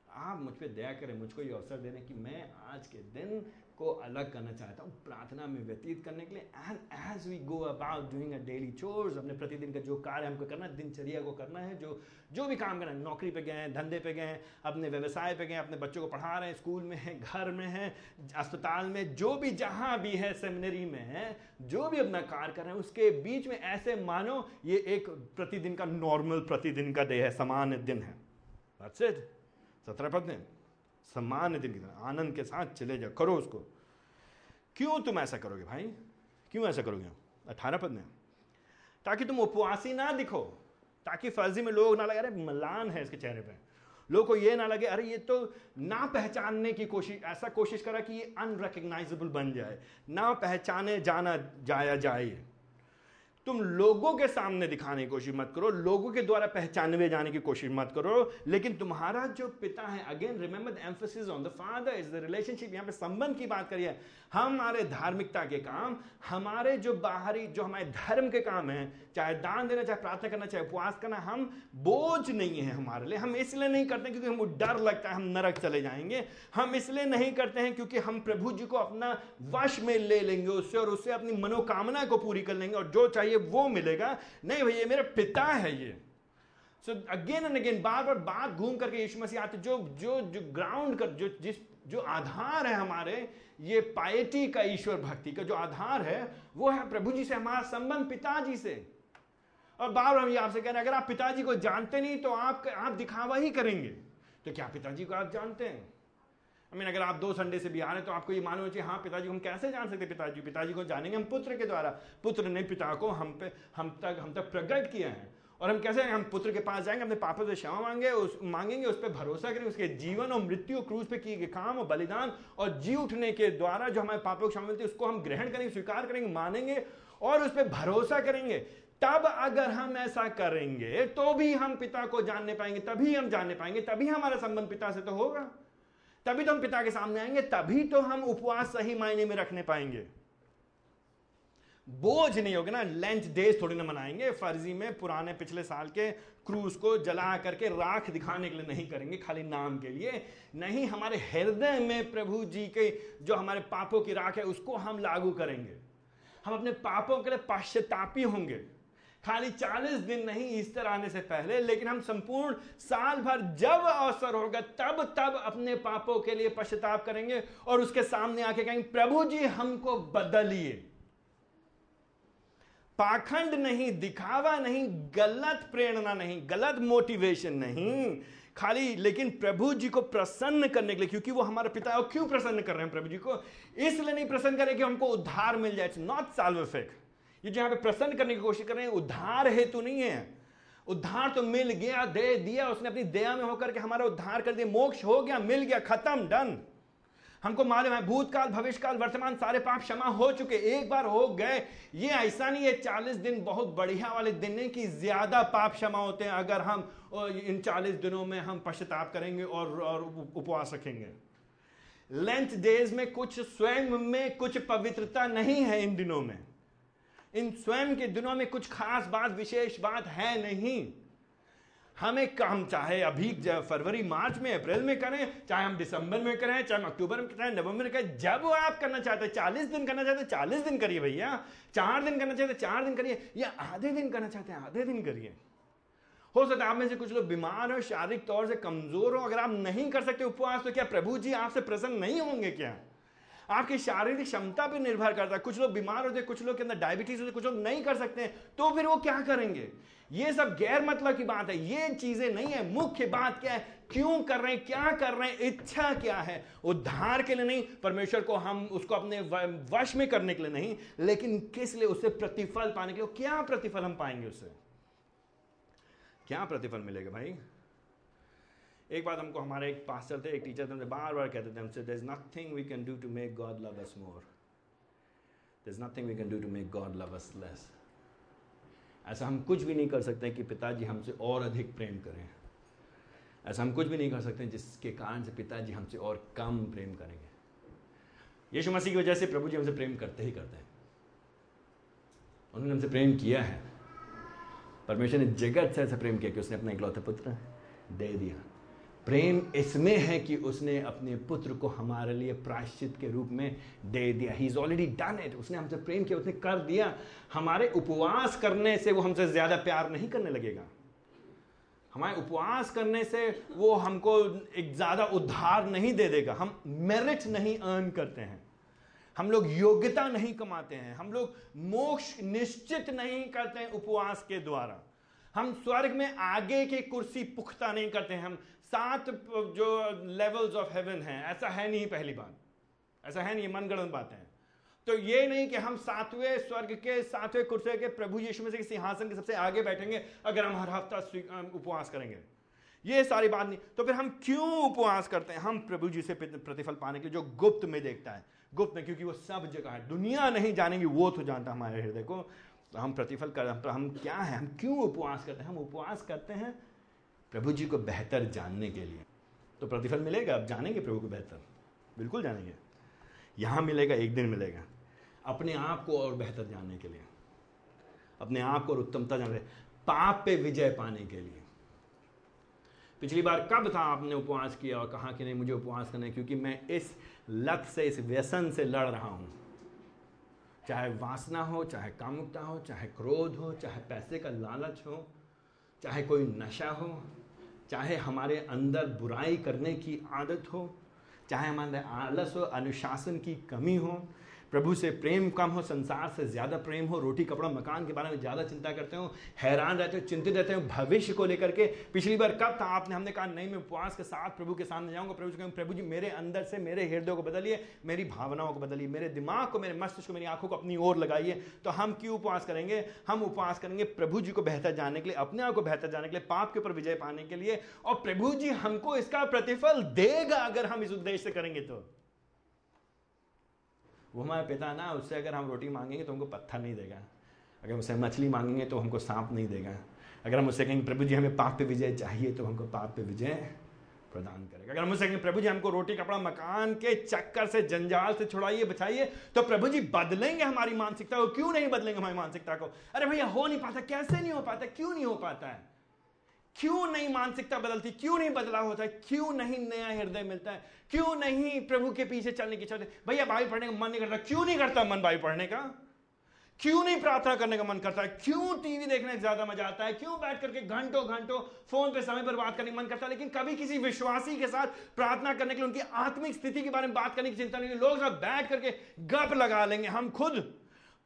आप मुझ पर दया करें, मुझको ये अवसर देने कि मैं आज के दिन को अलग करना चाहता हूँ, प्रार्थना में व्यतीत करने के लिए। And as we go about doing a daily chores अपने प्रतिदिन का जो कार्य हमको करना है, दिनचर्या को करना है, जो जो भी काम करना है, नौकरी पे गए हैं धंधे पे गए हैं अपने व्यवसाय पे गए, अपने बच्चों को पढ़ा रहे हैं, स्कूल में हैं, घर में हैं, अस्पताल में, जो भी जहाँ भी है सेमिनरी में है, जो भी अपना कार्य कर रहे हैं, उसके बीच में ऐसे मानो, ये एक प्रतिदिन का नॉर्मल प्रतिदिन का डे है सामान्य दिन है। सत्रह पद ने सम्मान दिन की तरह, आनंद के साथ चले जाओ, करो उसको। क्यों तुम ऐसा करोगे भाई? क्यों ऐसा करोगे? अठारह पद में। ताकि तुम उपवासी ना दिखो, ताकि फर्जी में लोग ना लगे, अरे मलान है इसके चेहरे पे। लोगों को ये ना लगे, अरे ये तो ना पहचानने की कोशिश ऐसा कोशिश करा कि ये अनरिकग्नाइजेबल बन जाए। ना पहचाने जाना जाया जाए। तुम लोगों के सामने दिखाने की कोशिश मत करो, लोगों के द्वारा पहचानवे जाने की कोशिश मत करो, लेकिन तुम्हारा जो पिता है again remember emphasis on the father is the relationship यहाँ पे संबंध की बात करिए। हमारे धार्मिकता के काम, हमारे जो बाहरी, जो हमारे धर्म के काम है, चाहे दान देना, चाहे प्रार्थना करना, चाहे उपवास करना, हम बोझ नहीं है हमारे लिए। हम इसलिए नहीं करते क्योंकि हमको डर लगता है, हम नरक चले जाएँगे। हम इसलिए नहीं करते हैं क्योंकि हम प्रभु जी को अपना वश में ले लेंगे उससे और उससे अपनी मनोकामना को पूरी कर लेंगे और जो चाहिए वो मिलेगा, नहीं भैया मेरा पिता है ये. सो अगेन एंड अगेन बार बार बात घूम करके यीशु मसीह आते, जो जो जो ग्राउंड कर, जो जिस, जो आधार है हमारे, ये पायटी का, ईश्वर भक्ति का जो आधार है, वो है प्रभु जी से, हमारा संबंध पिताजी से. और बार बार हम ये आपसे कह रहे हैं, अगर आप पिताजी को जानते नहीं तो आप आप दिखावा ही करेंगे। तो क्या पिताजी को आप जानते हैं? आई मीन अगर आप दो संडे से बिहार हैं तो आपको ये मालूम चाहिए हाँ पिताजी को हम कैसे जान सकते पिताजी? पिताजी को जानेंगे हम पुत्र के द्वारा। पुत्र ने पिता को हम पे, हम तक हम तक प्रकट किया है। और हम कैसे, हम पुत्र के पास जाएँगे, अपने पापा से क्षमा मांगे, उस, मांगेंगे, उस पर भरोसा करेंगे, उसके जीवन और मृत्यु क्रूज पे किए गए काम और बलिदान और जी उठने के द्वारा जो हमारे पापों को क्षमा मिलती है, उसको हम ग्रहण करेंगे, स्वीकार करेंगे, मानेंगे और उस पर भरोसा करेंगे। तब अगर हम ऐसा करेंगे तो भी हम पिता को जानने पाएँगे, तभी हम जानने पाएँगे, तभी हमारा संबंध पिता से तो होगा। तभी तो हम पिता के सामने आएँगे, तभी तो हम उपवास सही मायने में रखने पाएँगे। बोझ नहीं होगा ना, लंच डेज़ थोड़ी ना मनाएँगे, फर्जी में पुराने पिछले साल के क्रूज को जला करके राख दिखाने के लिए नहीं करेंगे, खाली नाम के लिए। नहीं, हमारे हृदय में प्रभु जी के जो हमारे पापों की राख है, उसको हम लागू करेंगे। हम अपने पापों के लिए पाश्चातापी होंगे। खाली चालीस दिन नहीं, ईस्टर आने से पहले, लेकिन हम संपूर्ण साल भर जब अवसर होगा, तब तब अपने पापों के लिए पश्चाताप करेंगे और उसके सामने आके कहेंगे, प्रभु जी, हमको बदलिए। पाखंड नहीं, दिखावा नहीं, गलत प्रेरणा नहीं, गलत मोटिवेशन नहीं। खाली, लेकिन प्रभु जी को प्रसन्न करने के लिए, क्योंकि वो हमारा पिता है क्यों प्रसन्न कर रहे हैं प्रभु जी को? इसलिए नहीं प्रसन्न करें कि हमको उद्धार मिल जाए। इट्स नॉट साल्विफिक ये जो यहाँ पे प्रसन्न करने की कोशिश कर रहे हैं उद्धार हेतु नहीं है। उद्धार तो मिल गया दे दिया उसने अपनी दया में होकर के हमारा उद्धार कर दिया। मोक्ष हो गया मिल गया खत्म डन। हमको मालूम है भूतकाल भविष्यकाल वर्तमान सारे पाप क्षमा हो चुके एक बार हो गए। ये ऐसा नहीं है चालीस दिन बहुत बढ़िया वाले दिन है कि ज़्यादा पाप क्षमा होते हैं अगर हम इन चालीस दिनों में हम पश्चाताप करेंगे और, और उपवास रखेंगे। लेंथ डेज़ में कुछ स्वयं में कुछ पवित्रता नहीं है इन दिनों में। इन स्वयं के दिनों में कुछ खास बात, विशेष बात है नहीं। हमें काम चाहे अभी फरवरी, मार्च में, अप्रैल में करें, चाहे हम दिसंबर में करें, चाहे हम अक्टूबर में करें, नवंबर में करें, जब आप करना चाहते हैं, चालीस दिन करना चाहते हैं, चालीस दिन करिए भैया। चार दिन करना चाहते हैं, चार दिन करिए, या आधे दिन करना चाहते हैं, आधे दिन करिए। हो सकता है आप में से कुछ लोग बीमार हो, शारीरिक तौर से कमज़ोर हो, अगर आप नहीं कर सकते उपवास तो क्या प्रभु जी आपसे प्रसन्न नहीं होंगे क्या? आपकी शारीरिक क्षमता पर निर्भर करता है। कुछ लोग बीमार होते हैं, कुछ लोग के अंदर डायबिटीज़ होते कुछ लोग नहीं कर सकते तो फिर वो क्या करेंगे? ये सब गैर मतलब की बात है। ये चीज़ें नहीं है। मुख्य बात क्या है? क्यों कर रहे हैं? क्या कर रहे हैं? इच्छा क्या है? उद्धार के लिए नहीं। परमेश्वर को हम उसको अपने वश में करने के लिए नहीं। लेकिन किस लिए? उससे प्रतिफल पाने के लिए। क्या प्रतिफल हम पाएँगे उससे क्या प्रतिफल मिलेगा भाई? एक बात हमको हमारे एक पास्टर थे एक टीचर थे बार बार कहते थे हमसे there nothing we can do to make God love us more there is nothing we can do to make God love us less ऐसा हम कुछ भी नहीं कर सकते कि पिताजी हमसे और अधिक प्रेम करें। ऐसा हम कुछ भी नहीं कर सकते जिसके कारण से पिताजी हमसे और कम प्रेम करेंगे। यीशु मसीह की वजह से प्रभु जी हमसे प्रेम करते ही करते हैं। उन्होंने हमसे प्रेम किया है। परमेश्वर ने जगत से ऐसा प्रेम किया कि उसने अपना इकलौता पुत्र दे दिया। प्रेम इसमें है कि उसने अपने पुत्र को हमारे लिए प्रायश्चित के रूप में दे दिया। He is already done it उसने हमसे प्रेम किया, उसने कर दिया। हमारे उपवास करने से वो हमसे ज़्यादा प्यार नहीं करने लगेगा। हमारे उपवास करने से वो हमको एक ज़्यादा उद्धार नहीं दे देगा। हम मेरिट नहीं अर्न करते हैं। हम लोग योग्यता नहीं कमाते हैं। हम लोग मोक्ष निश्चित नहीं करते हैं उपवास के द्वारा। हम स्वर्ग में आगे की कुर्सी पुख्ता नहीं करते हम सात जो लेवल्स ऑफ़ हेवन हैं, ऐसा है नहीं पहली बात। ऐसा है नहीं मनगढ़ंत बातें हैं। तो ये नहीं कि हम सातवें स्वर्ग के, सातवें कुर्से के प्रभु यीशु में से सिंहासन के सबसे आगे बैठेंगे, अगर हम हर हफ़्ता उपवास करेंगे। ये सारी बात नहीं। तो फिर हम क्यों उपवास करते हैं? हम प्रभु जी से प्रतिफल पाने के लिए जो गुप्त में देखता है। गुप्त में, क्योंकि वो सब जगह है। दुनिया नहीं जानेगी, वो तो जानता हमारे हृदय को। हम प्रतिफल कर, हम हम क्या है? हम क्यों उपवास करते हैं? हम उपवास करते हैं प्रभु जी को बेहतर जानने के लिए। तो प्रतिफल मिलेगा? अब जानेंगे प्रभु को बेहतर। बिल्कुल जानेंगे। यहाँ मिलेगा, एक दिन मिलेगा। अपने आप को और बेहतर जानने के लिए। अपने आप को और उत्तमता जानने पाप पे विजय पाने के लिए। पिछली बार कब था आपने उपवास किया और कहा कि नहीं, मुझे उपवास करना है? क्योंकि मैं इस लत से, इस व्यसन से लड़ रहा हूँ। चाहे वासना हो, चाहे कामुकता हो, चाहे क्रोध हो, चाहे पैसे का लालच हो, चाहे कोई नशा हो, चाहे हमारे अंदर बुराई करने की आदत हो, चाहे हमारे आलस हो, अनुशासन की कमी हो प्रभु से प्रेम कम हो, संसार से ज़्यादा प्रेम हो, रोटी, कपड़ा, मकान के बारे में ज़्यादा चिंता करते हो, हैरान रहते हो, चिंतित रहते हो, भविष्य को लेकर के, पिछली बार कब था, आपने, हमने कहा, नहीं, मैं उपवास के साथ प्रभु के सामने जाऊँगा, प्रभु प्रभु जी, मेरे अंदर से मेरे हृदय को बदलिए, मेरी भावनाओं को बदलिए, मेरे दिमाग को, मेरे मस्तिष्क को, मेरी आँखों को अपनी ओर लगाइए तो हम क्यों उपवास करेंगे? हम उपवास करेंगे प्रभु जी को बेहतर जानने के लिए, अपने आप को बेहतर जानने के लिए, पाप के ऊपर विजय पाने के लिए, और प्रभु जी हमको इसका प्रतिफल देगा अगर हम इस उद्देश्य से करेंगे तो। वो हमारा पिता ना, उससे अगर हम रोटी मांगेंगे तो हमको पत्थर नहीं देगा। अगर उससे मछली मांगेंगे तो हमको सांप नहीं देगा। अगर हम उससे कहेंगे, प्रभु जी, हमें पाप पे विजय चाहिए तो हमको पाप पे विजय प्रदान करेगा। अगर हम उससे कहेंगे, प्रभु जी, हमको रोटी, कपड़ा, मकान के चक्कर से, जंजाल से छुड़ाइए बचाइए तो प्रभु जी, बदलेंगे हमारी मानसिकता को। क्यों नहीं बदलेंगे हमारी मानसिकता को? अरे भैया, हो नहीं पाता। कैसे नहीं हो पाता? क्यों नहीं हो पाता? है क्यों नहीं मानसिकता बदलती, क्यों नहीं बदलाव होता है, क्यों नहीं नया हृदय मिलता है, क्यों नहीं प्रभु के पीछे चलने की चाहते भैया बाइबल पढ़ने का मन नहीं करता, क्यों नहीं करता मन बाइबल पढ़ने का? क्यों नहीं प्रार्थना करने का मन करता है? क्यों टीवी देखने का ज़्यादा मज़ा आता है? क्यों बैठ करके घंटों घंटों फ़ोन पे समय पर बात करने का मन करता है? लेकिन कभी किसी विश्वासी के साथ प्रार्थना करने के लिए, उनकी आत्मिक स्थिति के बारे में बात करने की चिंता नहीं लोग सब बैठ करके गप लगा लेंगे, हम खुद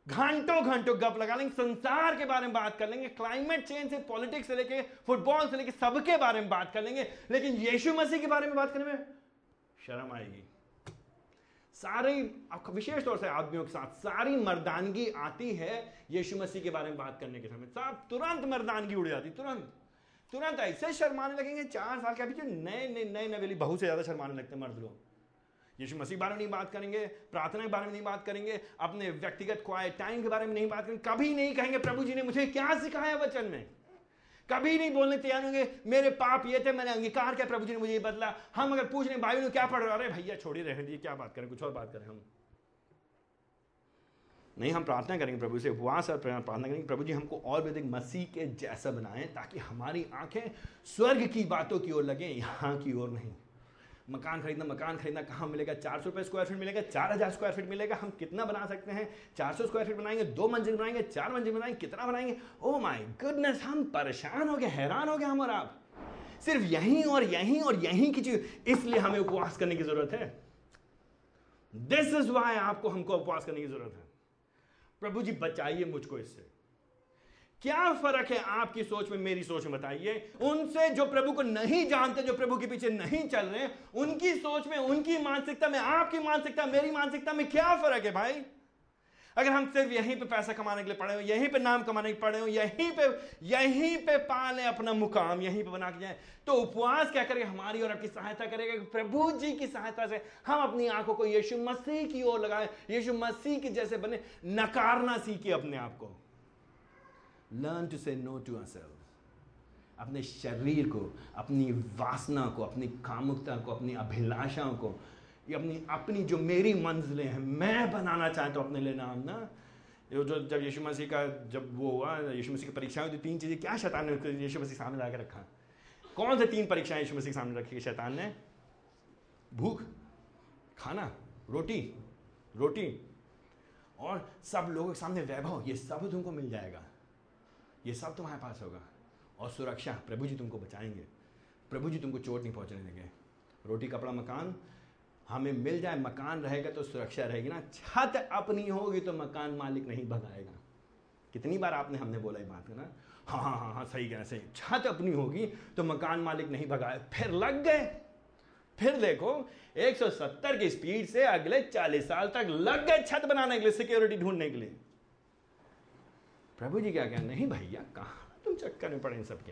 घंटों घंटों गप लगा लेंगे, संसार के बारे में बात कर लेंगे क्लाइमेट चेंज से पॉलिटिक्स से लेके फुटबॉल से लेके सबके बारे में बात कर लेंगे, लेकिन यीशु मसीह के बारे में बात करने में शर्म आएगी। सारी विशेष तौर से आदमियों के साथ सारी मर्दानगी आती है यीशु मसीह के बारे में बात करने के समय। सब तुरंत मर्दानगी उड़ जाती, तुरंत। तुरंत ऐसे शर्माने लगेंगे, चार साल के अभी जो नए नए नए नवेली बहुत से ज़्यादा शर्माने लगते हैं मर्द लोग। यीशु मसीह के बारे में नहीं बात करेंगे, प्रार्थना के बारे में नहीं बात करेंगे, अपने व्यक्तिगत क्वाइट टाइम के बारे में नहीं बात करेंगे। कभी नहीं कहेंगे, प्रभु जी ने मुझे क्या सिखाया वचन में? कभी नहीं बोलने तैयार होंगे, मेरे पाप ये थे, मैंने अंगीकार किया, प्रभु जी ने मुझे ये बदला। हम अगर पूछ रहे भाई क्या पढ़ रहे अरे भैया, छोड़ी रहे दिए, क्या बात करें, कुछ और बात करें हम। नहीं, हम प्रार्थना करेंगे प्रभु से, उपवास और प्रार्थना करेंगे। प्रभु जी, हमको और भी अधिक मसीह के जैसा बनाएँ, ताकि हमारी आँखें स्वर्ग की बातों की ओर लगे, यहाँ की ओर नहीं। मकान खरीदना मकान खरीदना, कहाँ मिलेगा? चार सौ रुपये स्क्वायर फीट मिलेगा, चार हज़ार स्क्वायर फीट मिलेगा। हम कितना बना सकते हैं? चार सौ स्क्वायर फीट बनाएँगे, दो मंजिल बनाएँगे, चार मंजिल बनाएँगे, कितना बनाएँगे? ओ माई गुडनेस हम परेशान हो गए, हैरान हो गए हम और आप। सिर्फ़ यहीं और यहीं और यहीं की चीज़, इसलिए हमें उपवास करने की ज़रूरत है। दिस इज़ वाई आपको हमको उपवास करने की ज़रूरत है। प्रभु जी, बचाइए मुझको इससे। क्या फ़र्क है आपकी सोच में, मेरी सोच में, बताइए। उनसे जो प्रभु को नहीं जानते, जो प्रभु के पीछे नहीं चल रहे, उनकी सोच में, उनकी मानसिकता में, आपकी मानसिकता, मेरी मानसिकता में क्या फ़र्क है भाई? अगर हम सिर्फ़ यहीं पे पैसा कमाने के लिए पड़े हो, यहीं पे नाम कमाने के लिए पड़े हो, यहीं पे यहीं पे पाले अपना मुकाम, यहीं पे बना के जाए तो उपवास क्या करेगा हमारी और आपकी सहायता करेगा कि प्रभु जी की सहायता से हम अपनी आँखों को यीशु मसीह की ओर लगाए, यीशु मसीह के जैसे बने, नकारना सीखे अपने आप को। Learn to say no to uh अपने शरीर को, अपनी वासना को, अपनी कामुकता को, अपनी अभिलाषाओं को, ये अपनी अपनी जो मेरी मंजिलें हैं, मैं बनाना चाहता हूँ अपने लिए नाम ना। जो, जब यीशु मसीह का, जब वो हुआ, यीशु मसीह की परीक्षा हुई तो तीन चीज़ें क्या शैतान ने यीशु मसीह सामने ला रखा? कौन से तीन परीक्षाएँ यीशु मसीह सामने रखी शैतान ने? भूख, खाना, रोटी रोटी। और सब लोगों के सामने वैभव, ये सब तुमको मिल जाएगा। ये सब तुम्हारे पास होगा। और सुरक्षा, प्रभु जी तुमको बचाएँगे। प्रभु जी तुमको चोट नहीं पहुँचने देंगे। रोटी, कपड़ा, मकान, हमें मिल जाए, मकान रहेगा तो सुरक्षा रहेगी ना। छत अपनी होगी तो मकान मालिक नहीं भगाएगा। कितनी बार आपने हमने बोला ये बात ना? हाँ हाँ हाँ हाँ सही कहना सही। छत अपनी होगी तो मकान मालिक नहीं भगाए। फिर लग गए। फिर देखो 170 की स्पीड से अगले 40 साल तक लग गए छत बनाने के लिए सिक्योरिटी ढूँढने के लिए। प्रभु जी क्या कहें नहीं भैया, कहाँ तुम चक्कर में पड़े इन सब के?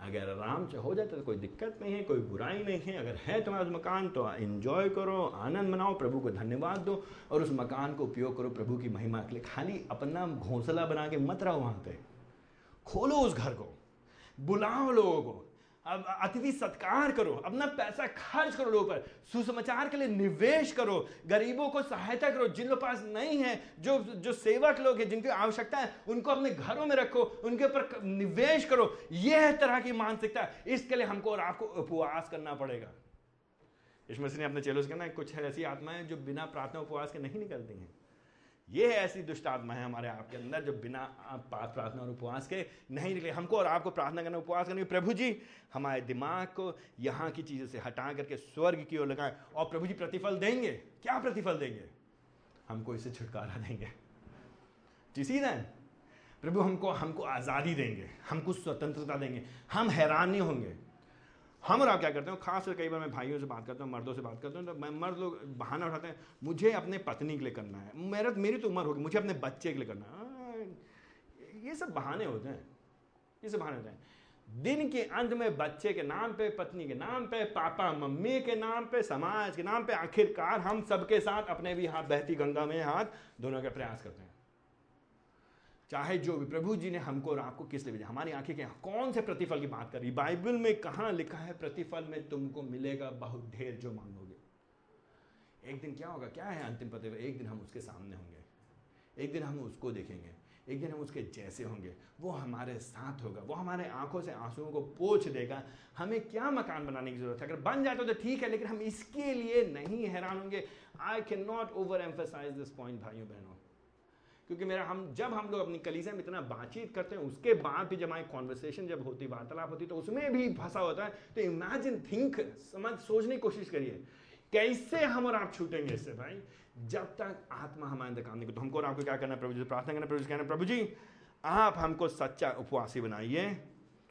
अगर आराम से हो जाता तो कोई दिक्कत नहीं है, कोई बुराई नहीं है। अगर है तुम्हारा मकान तो इन्जॉय करो, आनंद मनाओ, प्रभु को धन्यवाद दो और उस मकान को उपयोग करो प्रभु की महिमा के लिए। खाली अपना घोंसला बना के मत रहो वहाँ पे। खोलो उस घर को, बुलाओ लोगों को। अतिथि सत्कार करो, अपना पैसा खर्च करो लोगों पर। सुसमाचार के लिए निवेश करो, गरीबों को सहायता करो, जिन लोग पास नहीं है, जो जो सेवक लोग हैं, जिनकी आवश्यकता है, उनको अपने घरों में रखो, उनके ऊपर निवेश करो। यह तरह की मानसिकता। इसके लिए हमको और आपको उपवास करना पड़ेगा। इसमें से अपने चेलों से कहना कुछ ऐसी आत्माएँ जो बिना प्रार्थना उपवास के नहीं निकलती हैं। ये है ऐसी दुष्ट आत्मा है हमारे आपके अंदर जो बिना प्रार्थना और उपवास के नहीं निकले। हमको और आपको प्रार्थना करना, उपवास करने प्रभु जी, हमारे दिमाग को यहाँ की चीज़ों से हटा करके स्वर्ग की ओर लगाए और प्रभु जी प्रतिफल देंगे। क्या प्रतिफल देंगे? हमको इसे छुटकारा देंगे। जी ना प्रभु हमको हमको आज़ादी देंगे। हमको स्वतंत्रता देंगे। हम हैरान नहीं होंगे। हम और आप क्या करते हैं? खास कर कई बार मैं भाइयों से बात करता हूँ, मर्दों से बात करता हूँ तो मैं मर्द लोग बहाना उठाते हैं, मुझे अपने पत्नी के लिए करना है। मेरा, मेरी तो उम्र होगी, मुझे अपने बच्चे के लिए करना है। ये सब बहाने होते हैं। ये सब बहाने होते हैं। दिन के अंत में बच्चे के नाम पे, पत्नी के नाम पे, पापा, मम्मी के नाम पे, समाज के नाम पे, आखिरकार हम सबके साथ अपने भी हाथ, बहती गंगा में हाथ, दोनों के प्रयास करते हैं। चाहे जो भी, प्रभु जी ने हमको और आपको किस लिए भेजा? हमारी आँखें के कौन से प्रतिफल की बात कर रही बाइबल में कहा लिखा है, प्रतिफल में तुमको मिलेगा बहुत ढेर जो मांगोगे? एक दिन क्या होगा? क्या है अंतिम प्रतिफल? एक दिन हम उसके सामने होंगे। एक दिन हम उसको देखेंगे। एक दिन हम उसके जैसे होंगे। वो हमारे साथ होगा। वो हमारे आँखों से आंसुओं को पोछ देगा। हमें क्या मकान बनाने की ज़रूरत है? अगर बन जाए तो ठीक है, लेकिन हम इसके लिए नहीं हैरान होंगे। I can not overemphasize this point भाइयों, बहनों। क्योंकि मेरा हम, जब हम लोग अपनी कलीसिया में इतना बातचीत करते हैं, उसके बाद भी जब हमारी कॉन्वर्सेशन जब होती, वार्तालाप होती तो उसमें भी फंसा होता है। तो इमेजिन थिंक समझ, सोचने की कोशिश करिए। कैसे हम और आप छूटेंगे इससे भाई? जब तक आत्मा हमारे अंदर काम नहीं तो हमको और आपको क्या करना प्रभु जी प्रार्थना करना प्रभु जी कहना प्रभु जी, आप हमको सच्चा उपवासी बनाइए।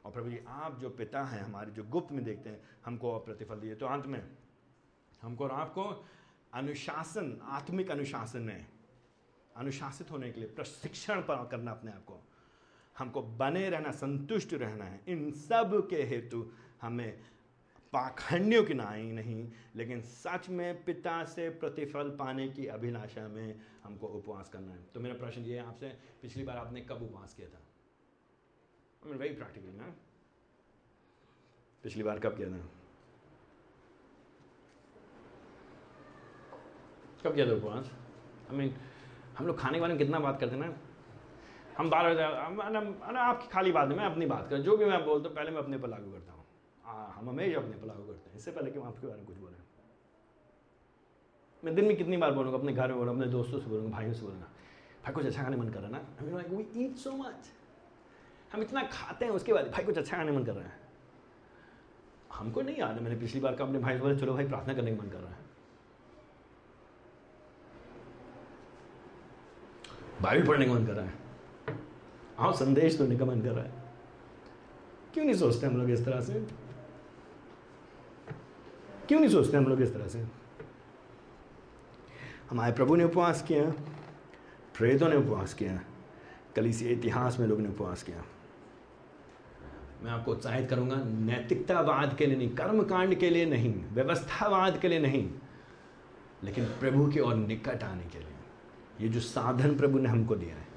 और प्रभु जी, आप जो पिता हैं, हमारे जो गुप्त में देखते हैं, हमको और प्रतिफल दिए। तो अंत में, हमको और आपको अनुशासन, आत्मिक अनुशासन में अनुशासित होने के लिए, प्रशिक्षण करना अपने आप को। हमको बने रहना, संतुष्ट रहना है। इन सब के हेतु हमें पाखंडियों की नाई नहीं, लेकिन सच में पिता से प्रतिफल पाने की अभिलाषा में हमको उपवास करना है। तो मेरा प्रश्न ये है आपसे, पिछली बार आपने कब उपवास किया था? वेरी प्रैक्टिकल ना? पिछली बार कब किया था? कब किया था उपवास? आई मीन हम लोग खाने के बारे में कितना बात करते हैं ना? हम बार बार आपकी खाली बात है मैं अपनी बात करूँ, जो भी मैं बोलता हूँ, पहले मैं अपने पर लागू करता हूँ। हम हमेशा अपने पर लागू करते हैं, इससे पहले कि हम आपके बारे में कुछ बोलें। मैं दिन में कितनी बार बोलूँगा, अपने घर में बोलूँगा, अपने दोस्तों से बोलूँगा, भाइयों से बोलूँगा, भाई कुछ अच्छा खाने मन कर रहा है ना? वी ईट सो मच हम इतना खाते हैं, उसके बाद भाई कुछ अच्छा खाने मन कर रहा है। हमको नहीं याद है, मैंने पिछली बार का अपने भाई से बोला, चलो भाई, प्रार्थना करने का मन कर रहा है। बाइबल पढ़ने का मन कर रहा है। हाँ संदेश सुनने का मन कर रहा है। क्यों नहीं सोचते हम लोग इस तरह से? क्यों नहीं सोचते हम लोग इस तरह से? हमारे प्रभु ने उपवास किया, प्रेतों ने उपवास किया कलीसी इतिहास में लोगों ने उपवास किया। मैं आपको उत्साहित करूँगा, नैतिकतावाद के लिए नहीं, कर्मकांड के लिए नहीं, व्यवस्थावाद के लिए नहीं, लेकिन प्रभु के और निकट आने के लिए। ये जो साधन प्रभु ने हमको दिया है,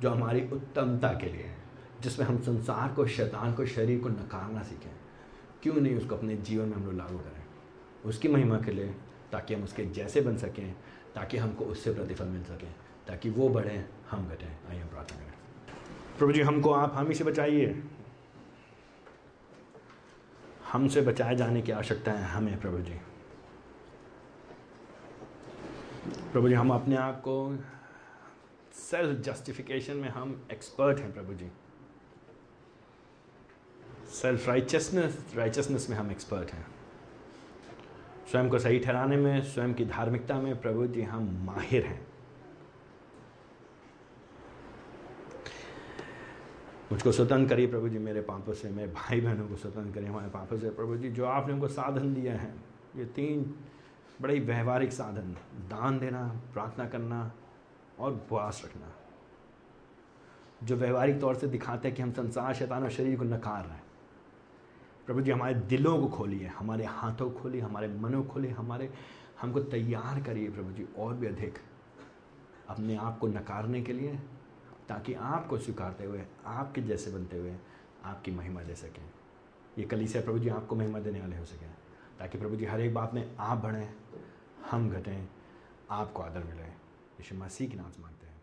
जो हमारी उत्तमता के लिए है, जिसमें हम संसार को, शैतान को, शरीर को नकारना सीखें, क्यों नहीं उसको अपने जीवन में हम लोग लागू करें? उसकी महिमा के लिए, ताकि हम उसके जैसे बन सकें, ताकि हमको उससे प्रतिफल मिल सके, ताकि वो बढ़ें, हम घटें। आइए हम प्रार्थना करें। प्रभु जी, हमको आप हम से बचाइए। हमसे बचाए जाने की आवश्यकता है हमें, प्रभु जी। प्रभु जी, हम अपने आप को सेल्फ जस्टिफिकेशन में हम एक्सपर्ट हैं, प्रभु जी। सेल्फ राइचसनेस राइचसनेस में हम एक्सपर्ट हैं। स्वयं को सही ठहराने में, स्वयं की धार्मिकता में प्रभु जी, हम माहिर हैं। मुझको स्वतंत्र करिए प्रभु जी, मेरे पापों से, मेरे भाई बहनों को स्वतंत्र करिए, हमारे पापों से। प्रभु जी, जो आपने उनको साधन दिया है, ये तीन बड़े ही व्यवहारिक साधन। दान देना, प्रार्थना करना और उपवास रखना। जो व्यवहारिक तौर से दिखाते हैं कि हम संसार शैतान और शरीर को नकार रहे हैं। प्रभु जी, हमारे दिलों को खोलिए, हमारे हाथों को खोलिए, हमारे मनों को खोलिए, हमारे, हमको तैयार करिए प्रभु जी, और भी अधिक। अपने आप को नकारने के लिए, ताकि आपको स्वीकारते हुए, आपके जैसे बनते हुए, आपकी महिमा दे सकें। ये कली से प्रभु जी, आपको महिमा देने वाले हो सकें। ताकि प्रभु जी, हर एक बात में आप बढ़ें हम घटें आपको आदर मिले। यशु मसीह के नाम से मांगते हैं।